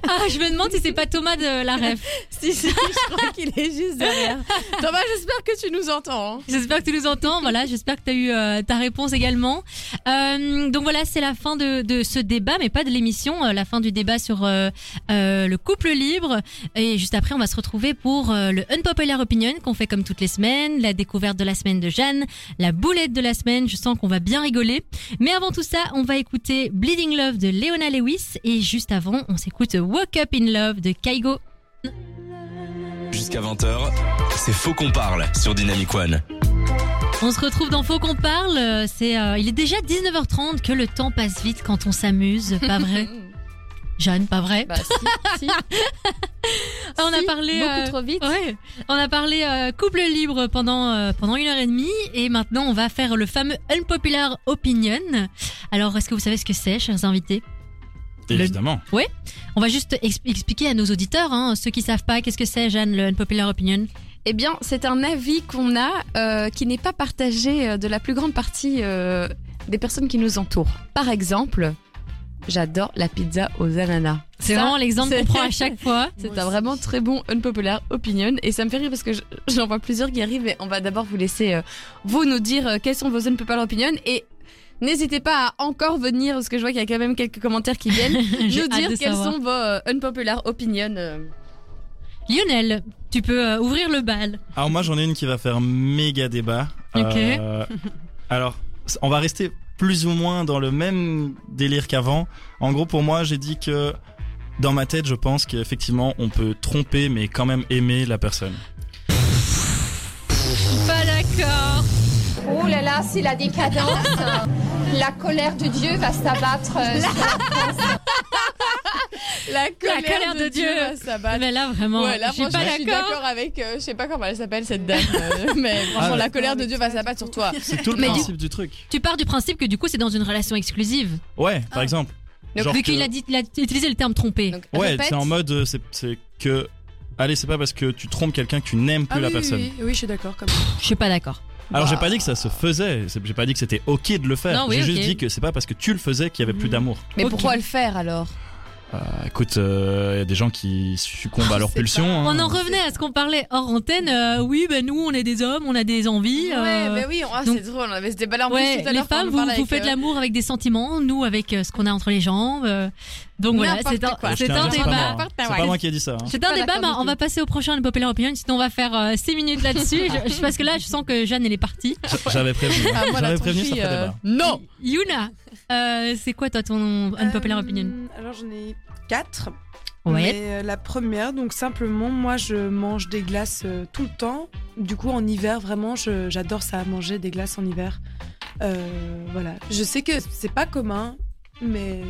Ah, je me demande si c'est pas Thomas de la ref. *laughs* si, si, je crois qu'il est juste derrière. *laughs* Thomas, j'espère que tu nous entends. hein. J'espère que tu nous entends. Voilà, j'espère que tu as eu euh, ta réponse également. Euh, donc voilà, c'est la fin de, de ce débat, mais pas de l'émission. la fin du débat sur le couple libre. Et juste après, on va se retrouver pour le Unpopular Opinion qu'on fait comme toutes les semaines, la découverte de la semaine de Jeanne, la boulette de la semaine. Je sens qu'on va bien rigoler. Mais avant tout ça, on va écouter Bleeding Love de Leona Lewis. Et juste avant, on s'écoute Woke Up in Love de Kaigo. Jusqu'à 20h, c'est Faux qu'on parle sur Dynamic One. On se retrouve dans Faut qu'on parle. Euh, C'est, euh, il est déjà 19h30 que le temps passe vite quand on s'amuse, pas vrai? *laughs* Jeanne, pas vrai Bah si, *laughs* si. On a parlé beaucoup euh, trop vite. Ouais, on a parlé euh, couple libre pendant euh, pendant une heure et demie et maintenant on va faire le fameux unpopular opinion. Alors est-ce que vous savez ce que c'est, chers invités? Le- Évidemment. On va juste ex- expliquer à nos auditeurs, hein, ceux qui savent pas, qu'est-ce que c'est, Jeanne, le unpopular opinion? Eh bien, c'est un avis qu'on a euh, qui n'est pas partagé euh, de la plus grande partie euh, des personnes qui nous entourent. Par exemple, j'adore la pizza aux ananas. C'est vraiment l'exemple qu'on prend à chaque fois. *laughs* C'est un vraiment très bon unpopular opinion et ça me fait rire parce que je- *laughs* j'en vois plusieurs qui arrivent et on va d'abord vous laisser euh, vous nous dire euh, quels sont vos unpopular opinions et n'hésitez pas à encore venir parce que je vois qu'il y a quand même quelques commentaires qui viennent *laughs* nous dire savoir. sont vos euh, unpopular opinions. euh. Lionel, tu peux euh, ouvrir le bal. Alors moi j'en ai une qui va faire méga débat. Ok. Euh, alors on va rester plus ou moins dans le même délire qu'avant. En gros pour moi j'ai dit que dans ma tête je pense qu'effectivement on peut tromper mais quand même aimer la personne. Pas d'accord. Oh là là, c'est la décadence. la colère de Dieu va s'abattre euh, la colère de Dieu. va s'abattre. Mais là vraiment, Ouais, là, je suis pas je suis d'accord. avec, euh, je sais pas comment elle s'appelle cette dame, euh, *laughs* mais franchement, Ah, la colère de Dieu va s'abattre sur toi. C'est tout le Mais principe du truc. Tu pars du principe que du coup c'est dans une relation exclusive. Ouais par exemple. Donc, Genre Vu qu'il a dit, il a utilisé le terme tromper. Donc, Ouais c'est en mode euh, c'est que allez c'est pas parce que tu trompes quelqu'un que tu n'aimes plus Ah la oui, personne. Oui, oui, oui, je suis d'accord. Comme... Je suis pas d'accord. Alors Bah. j'ai pas dit que ça se faisait, j'ai pas dit que c'était ok de le faire. Non, oui, j'ai ok. juste dit que c'est pas parce que tu le faisais qu'il y avait plus Mhm. d'amour. Mais pourquoi le faire alors? Euh, écoute, il y a des gens qui succombent à leur C'est pulsion. hein. On en revenait à ce qu'on parlait hors antenne. euh, oui, ben nous on est des hommes, on a des envies. euh, Ouais, mais oui, ah, donc- c'est drôle, on avait ce débat-là en ouais, plus tout à les femmes, vous, vous faites euh, l'amour avec des sentiments, nous avec euh, ce qu'on a entre les jambes. euh, donc voilà, c'est un, c'est pas débat. hein. C'est pas moi qui ai dit ça. hein. C'est un débat, on va passer au prochain Unpopular Opinion, sinon on va faire 6 minutes là-dessus. *laughs* Parce que là, je sens que Jeanne, elle est partie. J'avais prévenu. hein. Ah, J'avais prévenu, euh, débat. Non Yuna, euh, c'est quoi toi ton Unpopular Euh, Opinion? Alors j'en ai quatre. Ouais. Mais euh, la première, donc simplement, moi je mange des glaces euh, tout le temps. Du coup, en hiver, vraiment, je- j'adore ça, manger des glaces en hiver. Euh, voilà. Je sais que c'est pas commun, mais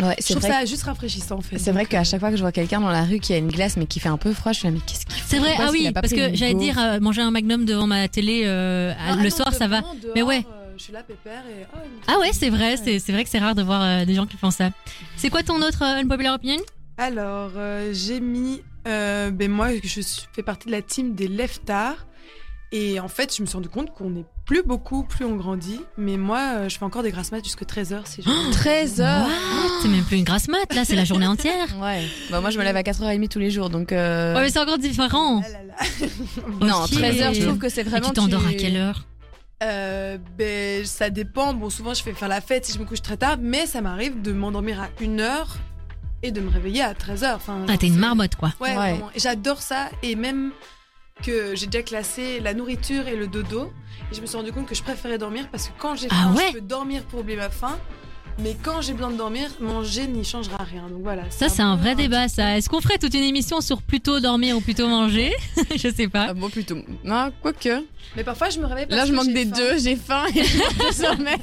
Ouais, Je trouve vrai. ça juste rafraîchissant en fait. C'est vrai qu'à euh, chaque fois que je vois quelqu'un dans la rue qui a une glace mais qui fait un peu froid, je suis là, mais qu'est-ce qu'il fait C'est vrai, ah oui, parce que j'allais dire euh, manger un magnum devant ma télé euh, ah le non, soir, ça va. Mais ouais. Je suis là pépère et. oh, Ah ouais, c'est vrai, c'est c'est vrai que c'est rare de voir euh, des gens qui font ça. C'est quoi ton autre euh, unpopular opinion? Alors, euh, j'ai mis. euh, ben moi, je suis- fais partie de la team des leftards. Et en fait, je me suis rendu compte qu'on n'est plus beaucoup, plus on grandit. Mais moi, je fais encore des grasses maths jusqu'à 13h si j'ai *gasps* 13 heures? What C'est même plus une grasse mat, là, c'est la journée entière. *laughs* Ouais. Bah, moi, je me lève à 4h30 tous les jours, donc. euh, Ouais, mais c'est encore différent. Ah là là. *laughs* Non, Ok. 13 heures, je trouve que c'est Et vraiment. tu t'endors à quelle heure? Euh, ben, ça dépend. Bon, souvent, je fais faire la fête si je me couche très tard. Mais ça m'arrive de m'endormir à 1h et de me réveiller à 13h. Enfin, Ah, t'es une marmotte, quoi. Ouais, Ouais. J'adore ça. Et même que j'ai déjà classé la nourriture et le dodo. Et je me suis rendu compte que je préférais dormir parce que quand j'ai Ah faim, ouais je peux dormir pour oublier ma faim. Mais quand j'ai besoin de dormir, manger n'y changera rien. Donc voilà. Ça, c'est un vrai débat, ça. Est-ce qu'on ferait toute une émission sur plutôt dormir ou plutôt manger *laughs* Je sais pas. Ah, bon, plutôt. Non, quoique. Mais parfois, je me réveille parce Là, je que manque des faim. deux, j'ai faim et je manque de *laughs* sommeil.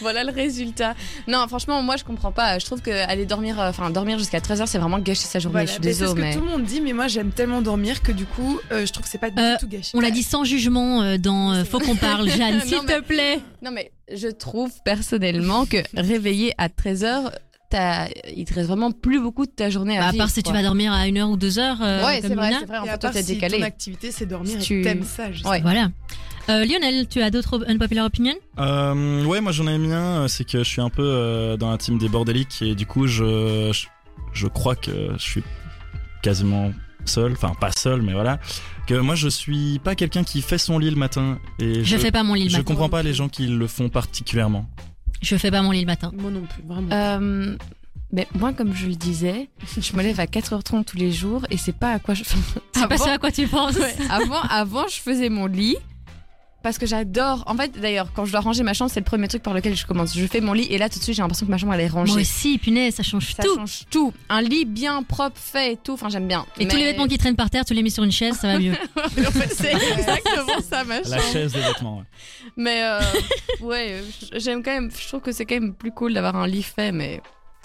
voilà le résultat. Non, franchement, moi, je comprends pas. Je trouve que aller dormir, euh, enfin, dormir jusqu'à 13h, c'est vraiment gâcher sa journée. Voilà, je suis c'est ce désolée, que tout le monde dit, mais moi j'aime tellement dormir que du coup, euh, je trouve que c'est pas Euh, du tout gâché. On l'a dit sans jugement euh, dans euh, Faut qu'on parle. *laughs* Jeanne, s'il te plaît. Non, mais je trouve personnellement que réveiller à 13h, t'as- il te reste vraiment plus beaucoup de ta journée à Bah, à vivre. part si tu vas dormir à 1h ou 2h. euh, Ouais, comme c'est vrai, c'est vrai. En Et à fait, toi, part t'es si décalé. ton activité c'est dormir Si et tu- t'aimes ça, justement. Ouais. Voilà. Euh, Lionel, tu as d'autres unpopular opinions? Euh, ouais, moi j'en ai mis un, c'est que je suis un peu euh, dans la team des bordéliques et du coup je, je, je crois que je suis quasiment seul, enfin pas seul, mais voilà. Que moi je suis pas quelqu'un qui fait son lit le matin et Je fais pas mon lit le je matin. comprends pas les gens qui le font particulièrement. Je fais pas mon lit le matin. Moi non plus, vraiment. Euh, mais moi, comme je le disais, je me lève à 4h30 tous les jours et c'est pas à quoi je. *laughs* C'est pas ce à quoi tu penses. Ouais, avant, avant, je faisais mon lit. Parce que j'adore. En fait, d'ailleurs, quand je dois ranger ma chambre, c'est le premier truc par lequel je commence. Je fais mon lit et là, tout de suite, j'ai l'impression que ma chambre, elle est rangée. Moi aussi, punaise, ça change Ça tout. change tout. Un lit bien propre, fait et tout. Enfin, j'aime bien. Et tous les Mais- vêtements qui traînent par terre, tu les mets sur une chaise, ça va mieux. *laughs* En fait, c'est *laughs* exactement ça, ma La chambre. chaise des vêtements. ouais. Mais euh, ouais, j'aime quand même. Je trouve que c'est quand même plus cool d'avoir un lit fait, mais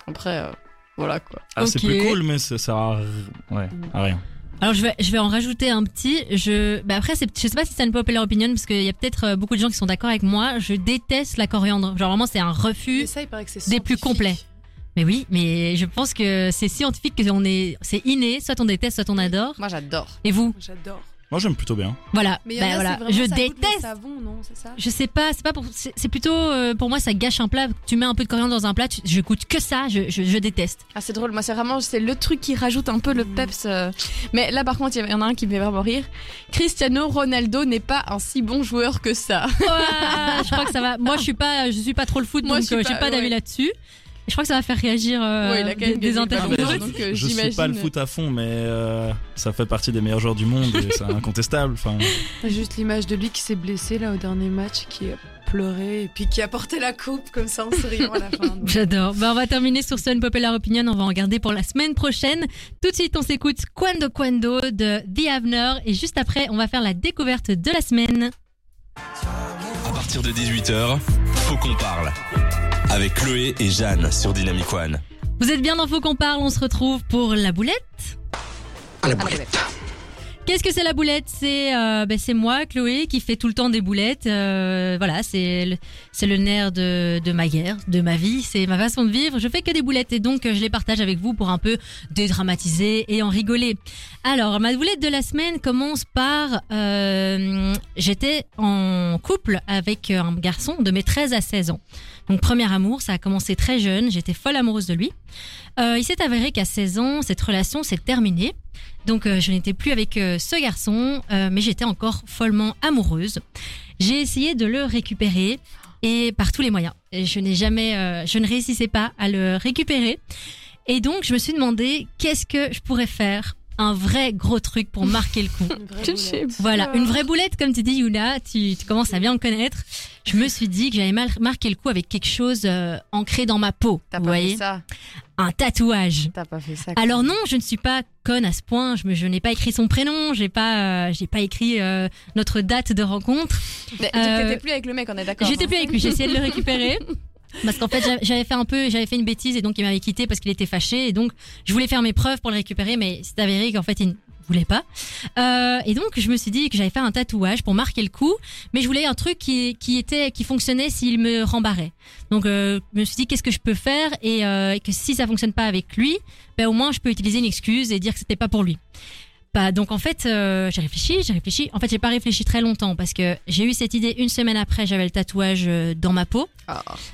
après, euh, voilà quoi. Ah, c'est plus cool, mais ça sert à, ouais, à rien. Alors je vais, je vais en rajouter un petit. Je, bah après, c'est, je sais pas si c'est une populaire opinion parce qu'il y a peut-être euh, beaucoup de gens qui sont d'accord avec moi. Je déteste la coriandre. Genre vraiment, c'est un refus. Ça, des plus complets. Mais oui, mais je pense que c'est scientifique que on est, c'est inné. Soit on déteste, soit on adore. Moi, j'adore. Et vous, J'adore. Moi j'aime plutôt bien. voilà. Mais il y Bah en a, voilà. c'est vraiment Je ça goûte le déteste. savon, non, c'est ça Je sais pas, c'est pas pour, c'est, c'est plutôt euh, pour moi ça gâche un plat. Tu mets un peu de coriandre dans un plat, tu- je goûte que ça. Je, je, je déteste. Ah, c'est drôle. Moi, c'est vraiment c'est le truc qui rajoute un peu le Mm. peps. euh. Mais là, par contre, il y en a un qui me fait vraiment rire. Cristiano Ronaldo n'est pas un si bon joueur que ça. Ouah, je crois que ça va. Moi, je suis pas, je suis pas trop le foot, Moi, donc je suis euh, j'ai pas- pas d'avis ouais. là-dessus. Et je crois que ça va faire réagir euh, Ouais, des, des internautes. Donc, euh, je suis pas le foot à fond, mais euh, ça fait partie des meilleurs joueurs du monde et c'est incontestable. Enfin, juste l'image de lui qui s'est blessé là au dernier match, qui a pleuré et puis qui a porté la coupe comme ça en souriant à la fin. donc. J'adore. Bah, on va terminer sur ce Unpopular Opinion. On va en garder pour la semaine prochaine. Tout de suite, on s'écoute Quando Quando de The Avener. Et juste après, on va faire la découverte de la semaine. À partir de 18h, faut qu'on parle. Avec Chloé et Jeanne sur Dynamic One. Vous êtes bien dans Faut qu'on parle. On se retrouve pour la boulette. Ah, ouais. Qu'est-ce que c'est la boulette? C'est euh, ben, c'est moi, Chloé, qui fait tout le temps des boulettes. Euh, voilà, c'est le, c'est le nerf de, de ma guerre, de ma vie, c'est ma façon de vivre. Je fais que des boulettes et donc euh, je les partage avec vous pour un peu dédramatiser et en rigoler. Alors, ma boulette de la semaine commence par... euh, J'étais en couple avec un garçon de mes 13 à 16 ans. Donc, premier amour, ça a commencé très jeune, j'étais folle amoureuse de lui. Euh, il s'est avéré qu'à 16 ans, cette relation s'est terminée. Donc euh, je n'étais plus avec euh, ce garçon, euh, mais j'étais encore follement amoureuse. J'ai essayé de le récupérer et par tous les moyens. Je n'ai jamais, euh, je ne réussissais pas à le récupérer. Et donc je me suis demandé qu'est-ce que je pourrais faire, un vrai gros truc pour marquer le coup. *laughs* Une Voilà, une vraie boulette, comme tu dis, Yuna, tu, tu commences à bien me connaître. Je me suis dit que j'allais mal marquer le coup avec quelque chose euh, ancré dans ma peau. T'as pas voyez fait ça. Un tatouage. T'as pas fait ça. Alors non, je ne suis pas conne à ce point. Je, me- je n'ai pas écrit son prénom, j'ai pas, euh, j'ai pas écrit euh, notre date de rencontre. Mais Euh, T'étais plus avec le mec, on est d'accord. J'étais hein. plus avec lui. J'ai essayé de le récupérer. *laughs* Parce qu'en fait, j'a- j'avais fait un peu, j'avais fait une bêtise et donc il m'avait quitté parce qu'il était fâché et donc je voulais faire mes preuves pour le récupérer, mais c'est avéré qu'en fait il ne voulait pas. Euh, et donc je me suis dit que j'allais faire un tatouage pour marquer le coup, mais je voulais un truc qui, qui était, qui fonctionnait s'il me rembarrait. Donc euh, je me suis dit qu'est-ce que je peux faire et euh, que si ça fonctionne pas avec lui, ben au moins je peux utiliser une excuse et dire que c'était pas pour lui. Bah, donc en fait, euh, j'ai réfléchi, j'ai réfléchi. En fait, j'ai pas réfléchi très longtemps parce que j'ai eu cette idée une semaine après, j'avais le tatouage euh, dans ma peau.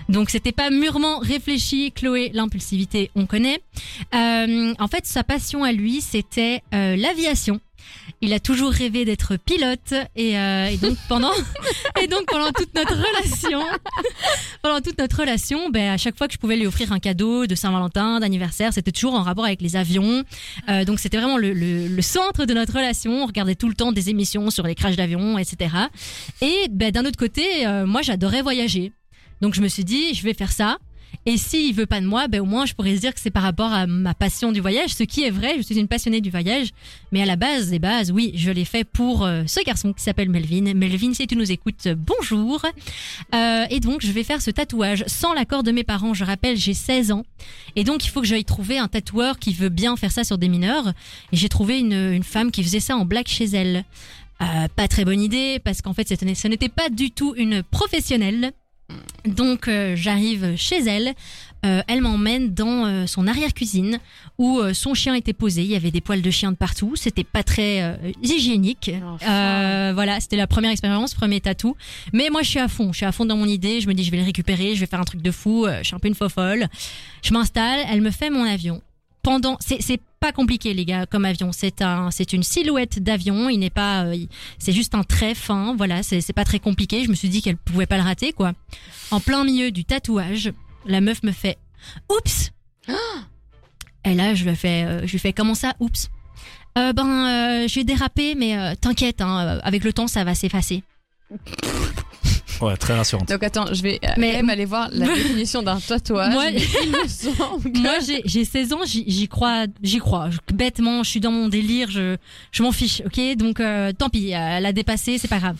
Donc c'était pas mûrement réfléchi. Chloé, l'impulsivité, on connaît. Euh, en fait, sa passion à lui, c'était euh, l'aviation. Il a toujours rêvé d'être pilote et, euh, et donc pendant *laughs* et donc pendant toute notre relation, pendant toute notre relation, ben à chaque fois que je pouvais lui offrir un cadeau de Saint-Valentin, d'anniversaire, c'était toujours en rapport avec les avions. Euh, donc c'était vraiment le, le, le centre de notre relation. On regardait tout le temps des émissions sur les crashs d'avions, etc. Et ben d'un autre côté, euh, moi j'adorais voyager. Donc je me suis dit, je vais faire ça. Et s'il veut pas de moi, ben au moins je pourrais se dire que c'est par rapport à ma passion du voyage, ce qui est vrai. Je suis une passionnée du voyage, mais à la base des bases, oui, je l'ai fait pour euh, ce garçon qui s'appelle Melvin. Melvin, si tu nous écoutes, euh, bonjour. Euh, et donc je vais faire ce tatouage sans l'accord de mes parents. Je rappelle, j'ai 16 ans, et donc il faut que j'aille trouver un tatoueur qui veut bien faire ça sur des mineurs. Et j'ai trouvé une, une femme qui faisait ça en black chez elle. Euh, pas très bonne idée parce qu'en fait ce n'était pas du tout une professionnelle. Donc euh, j'arrive chez elle, Euh, elle m'emmène dans euh, son arrière-cuisine où son chien était posé, il y avait des poils de chien de partout, c'était pas très hygiénique. Voilà, c'était la première expérience, premier tatou. Mais moi je suis à fond, je suis à fond dans mon idée, je me dis je vais le récupérer, je vais faire un truc de fou, je suis un peu une fofolle. Je m'installe, elle me fait mon avion. Pendant, c'est pas compliqué les gars comme avion, c'est un c'est une silhouette d'avion, il n'est pas euh, c'est juste un trait fin, voilà, c'est pas très compliqué, je me suis dit qu'elle pouvait pas le rater quoi. En plein milieu du tatouage, la meuf me fait oups. *gasps* Et là je lui fais euh, je lui fais comment ça oups? Euh, ben euh, j'ai dérapé mais t'inquiète hein, avec le temps ça va s'effacer. *laughs* Ouais, très rassurante. Donc attends, je vais euh, Mais- même aller voir la *laughs* définition d'un tatouage. Moi- mais il *laughs* me semble que- Moi, j'ai j'ai 16 ans, j'y crois, j'y crois. Je- bêtement, je suis dans mon délire, je, je m'en fiche, ok? Donc, euh, tant pis, elle a dépassé, c'est pas grave.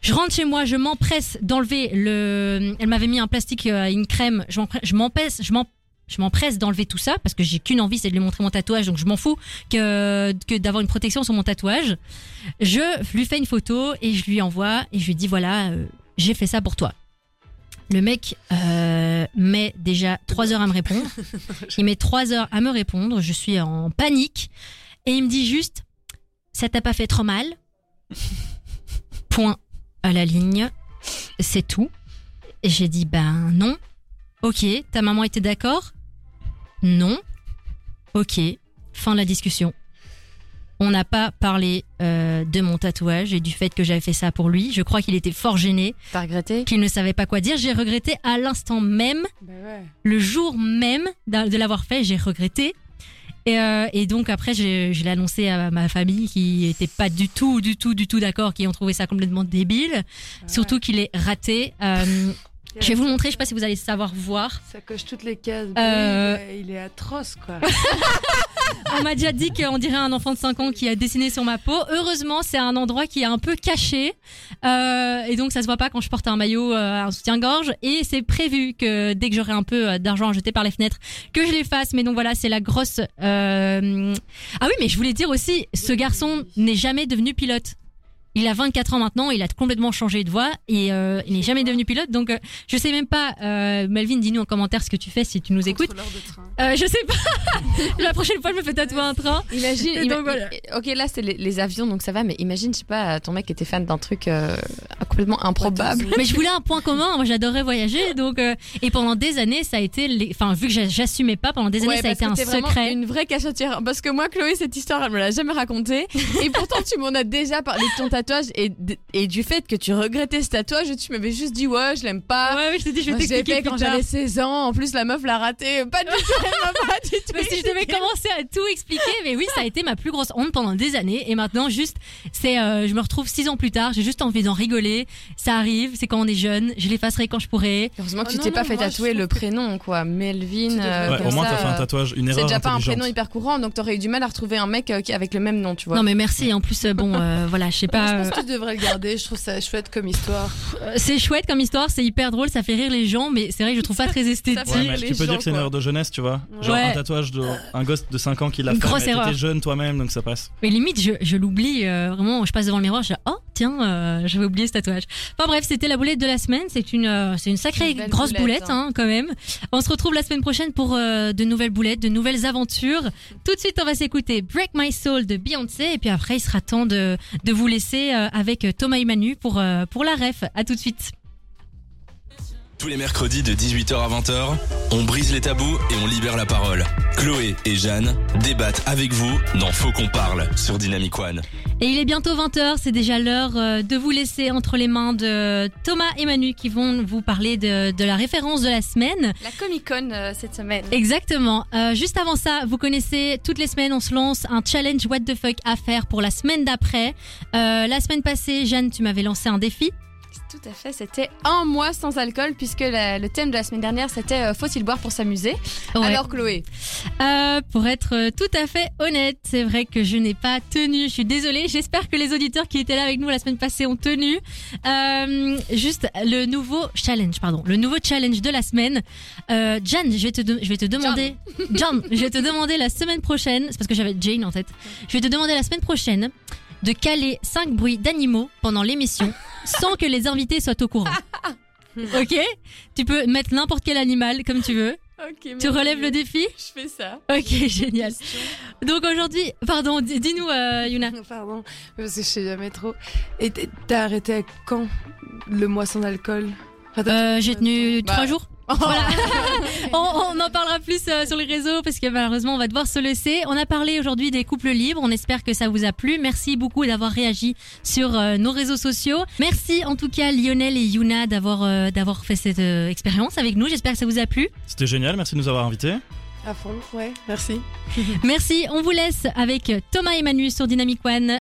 Je rentre chez moi, je m'empresse d'enlever le. Elle m'avait mis un plastique, euh, une crème. Je m'empresse, je m'empresse, je m'empresse d'enlever tout ça parce que j'ai qu'une envie, c'est de lui montrer mon tatouage. Donc, je m'en fous que, que d'avoir une protection sur mon tatouage. Je lui fais une photo et je lui envoie et je lui dis voilà, euh, j'ai fait ça pour toi. Le mec euh, met déjà trois heures à me répondre. *laughs* Il met trois heures à me répondre. Je suis en panique. Et il me dit juste, ça t'a pas fait trop mal *laughs* Point à la ligne. C'est tout. Et j'ai dit, ben non. Ok, ta maman était d'accord Non. Ok, fin de la discussion. On n'a pas parlé euh, de mon tatouage et du fait que j'avais fait ça pour lui. Je crois qu'il était fort gêné, T'as regretté? Qu'il ne savait pas quoi dire. J'ai regretté à l'instant même Bah ouais. le jour même de l'avoir fait, j'ai regretté. Et, euh, et donc après, j'ai- je l'ai annoncé à ma famille qui était pas du tout, du tout, du tout d'accord, qui ont trouvé ça complètement débile. Surtout qu'il est raté. Euh, je vais vous le montrer, je sais pas si vous allez savoir voir. Ça coche toutes les cases. Euh, Il, est, atroce, quoi. *laughs* On m'a déjà dit qu'on dirait un enfant de 5 ans qui a dessiné sur ma peau. Heureusement, c'est un endroit qui est un peu caché. Euh, et donc, ça se voit pas quand je porte un maillot, euh, un soutien-gorge. Et c'est prévu que dès que j'aurai un peu d'argent à jeter par les fenêtres, que je les fasse. Mais donc voilà, c'est la grosse... euh, Ah oui, mais je voulais dire aussi, ce garçon n'est jamais devenu pilote. Il a 24 ans maintenant, il a complètement changé de voix et euh, il n'est jamais devenu pilote. Donc, euh, je sais même pas, euh, Melvin, dis-nous en commentaire ce que tu fais si tu nous écoutes. Euh, je sais pas. *laughs* La prochaine fois, je me fais tatouer un train. Imagine, ima- donc, voilà. ok là c'est les, les avions donc ça va, mais imagine je sais pas ton mec était fan d'un truc euh, complètement improbable. Mais je voulais un point commun. Moi, j'adorais voyager, donc euh, et pendant des années, ça a été, les- enfin, vu que j'a- j'assumais pas, pendant des années, Ouais, ça a été un secret. Une vraie cachetière. Parce que moi, Chloé, cette histoire, elle me l'a jamais racontée. Et pourtant, tu m'en as déjà parlé de ton tatouage et, du fait que tu regrettais ce tatouage. Tu m'avais juste dit, ouais, je l'aime pas. Ouais, ouais, je t'ai dit, je vais t'expliquer fait quand j'avais 16 ans. En plus, la meuf l'a raté. *laughs* Pas du tout. Elle pas du tout. Mais si je devais commencer à tout expliquer, mais oui, ça a été ma plus grosse honte pendant des années. Et maintenant, juste, c'est, euh, je me retrouve six ans plus tard, j'ai juste envie d'en rigoler ça arrive, c'est quand on est jeune, je l'effacerai quand je pourrai. Heureusement que Oh tu non, t'es pas fait tatouer le que- prénom, quoi. Melvin. Euh, Ouais, au moins, t'as fait un euh, tatouage, une C'est erreur déjà pas un prénom hyper courant, donc t'aurais eu du mal à retrouver un mec avec le même nom, tu vois. Non mais merci, en plus, bon, euh, voilà, je sais *laughs* pas. Je euh, pense que tu devrais le garder? Je trouve ça chouette comme histoire. euh, c'est chouette comme histoire, c'est hyper drôle, ça fait rire les gens, mais c'est vrai que je trouve pas très esthétique. Ouais, mais tu peux gens, dire que c'est une erreur de jeunesse, tu vois. Genre Ouais. un tatouage de un gosse de 5 ans qui l'a Une fait. grosse mais erreur. T'étais jeune toi-même, donc ça passe. Mais limite, je, je l'oublie euh, vraiment. Je passe devant le miroir, je dis oh tiens, euh, j'avais oublié ce tatouage. Enfin bref, c'était la boulette de la semaine. C'est une, euh, c'est une sacrée Une grosse boulette, boulette, hein, quand même. On se retrouve la semaine prochaine pour euh, de nouvelles boulettes, de nouvelles aventures. Tout de suite, on va s'écouter Break My Soul de Beyoncé, et puis après, il sera temps de de vous laisser euh, avec Thomas et Manu pour euh, pour la ref. À tout de suite. Tous les mercredis de 18h à 20h, on brise les tabous et on libère la parole. Chloé et Jeanne débattent avec vous dans Faut qu'on parle sur Dynamic One. Et il est bientôt 20h, c'est déjà l'heure euh, de vous laisser entre les mains de Thomas et Manu qui vont vous parler de, de la référence de la semaine. La Comic Con euh, cette semaine. Exactement. Euh, juste avant ça, vous connaissez, toutes les semaines, on se lance un challenge What the fuck à faire pour la semaine d'après. Euh, la semaine passée, Jeanne, tu m'avais lancé un défi. Tout à fait, c'était un mois sans alcool puisque la- le thème de la semaine dernière c'était euh, faut-il boire pour s'amuser? Ouais. Alors Chloé, Euh, pour être euh, tout à fait honnête, c'est vrai que je n'ai pas tenu. Je suis désolée. J'espère que les auditeurs qui étaient là avec nous la semaine passée ont tenu. Euh, juste le nouveau challenge, pardon, le nouveau challenge de la semaine. Euh, Jan, je vais te, de- je vais te demander, John, je vais te demander la semaine prochaine, c'est parce que j'avais Jane en tête. Je vais te demander la semaine prochaine de caler 5 bruits d'animaux pendant l'émission sans que les invités soient au courant. *laughs* Ok? Tu peux mettre n'importe quel animal comme tu veux. Tu relèves le défi? Je fais ça. Ok, génial. Donc aujourd'hui, pardon, di- dis-nous, euh, Yuna. *laughs* Pardon, parce que je sais jamais trop. Et t'as arrêté à quand le mois sans alcool Euh, J'ai tenu Bah. trois jours. Voilà. *laughs* on, on en parlera plus euh, sur les réseaux parce que malheureusement on va devoir se laisser. On a parlé aujourd'hui des couples libres. On espère que ça vous a plu. Merci beaucoup d'avoir réagi sur euh, nos réseaux sociaux. Merci en tout cas Lionel et Yuna d'avoir euh, d'avoir fait cette euh, expérience avec nous. J'espère que ça vous a plu. C'était génial, merci de nous avoir invités. À fond, ouais, merci. *laughs* Merci. On vous laisse avec Thomas et Manu sur Dynamic One.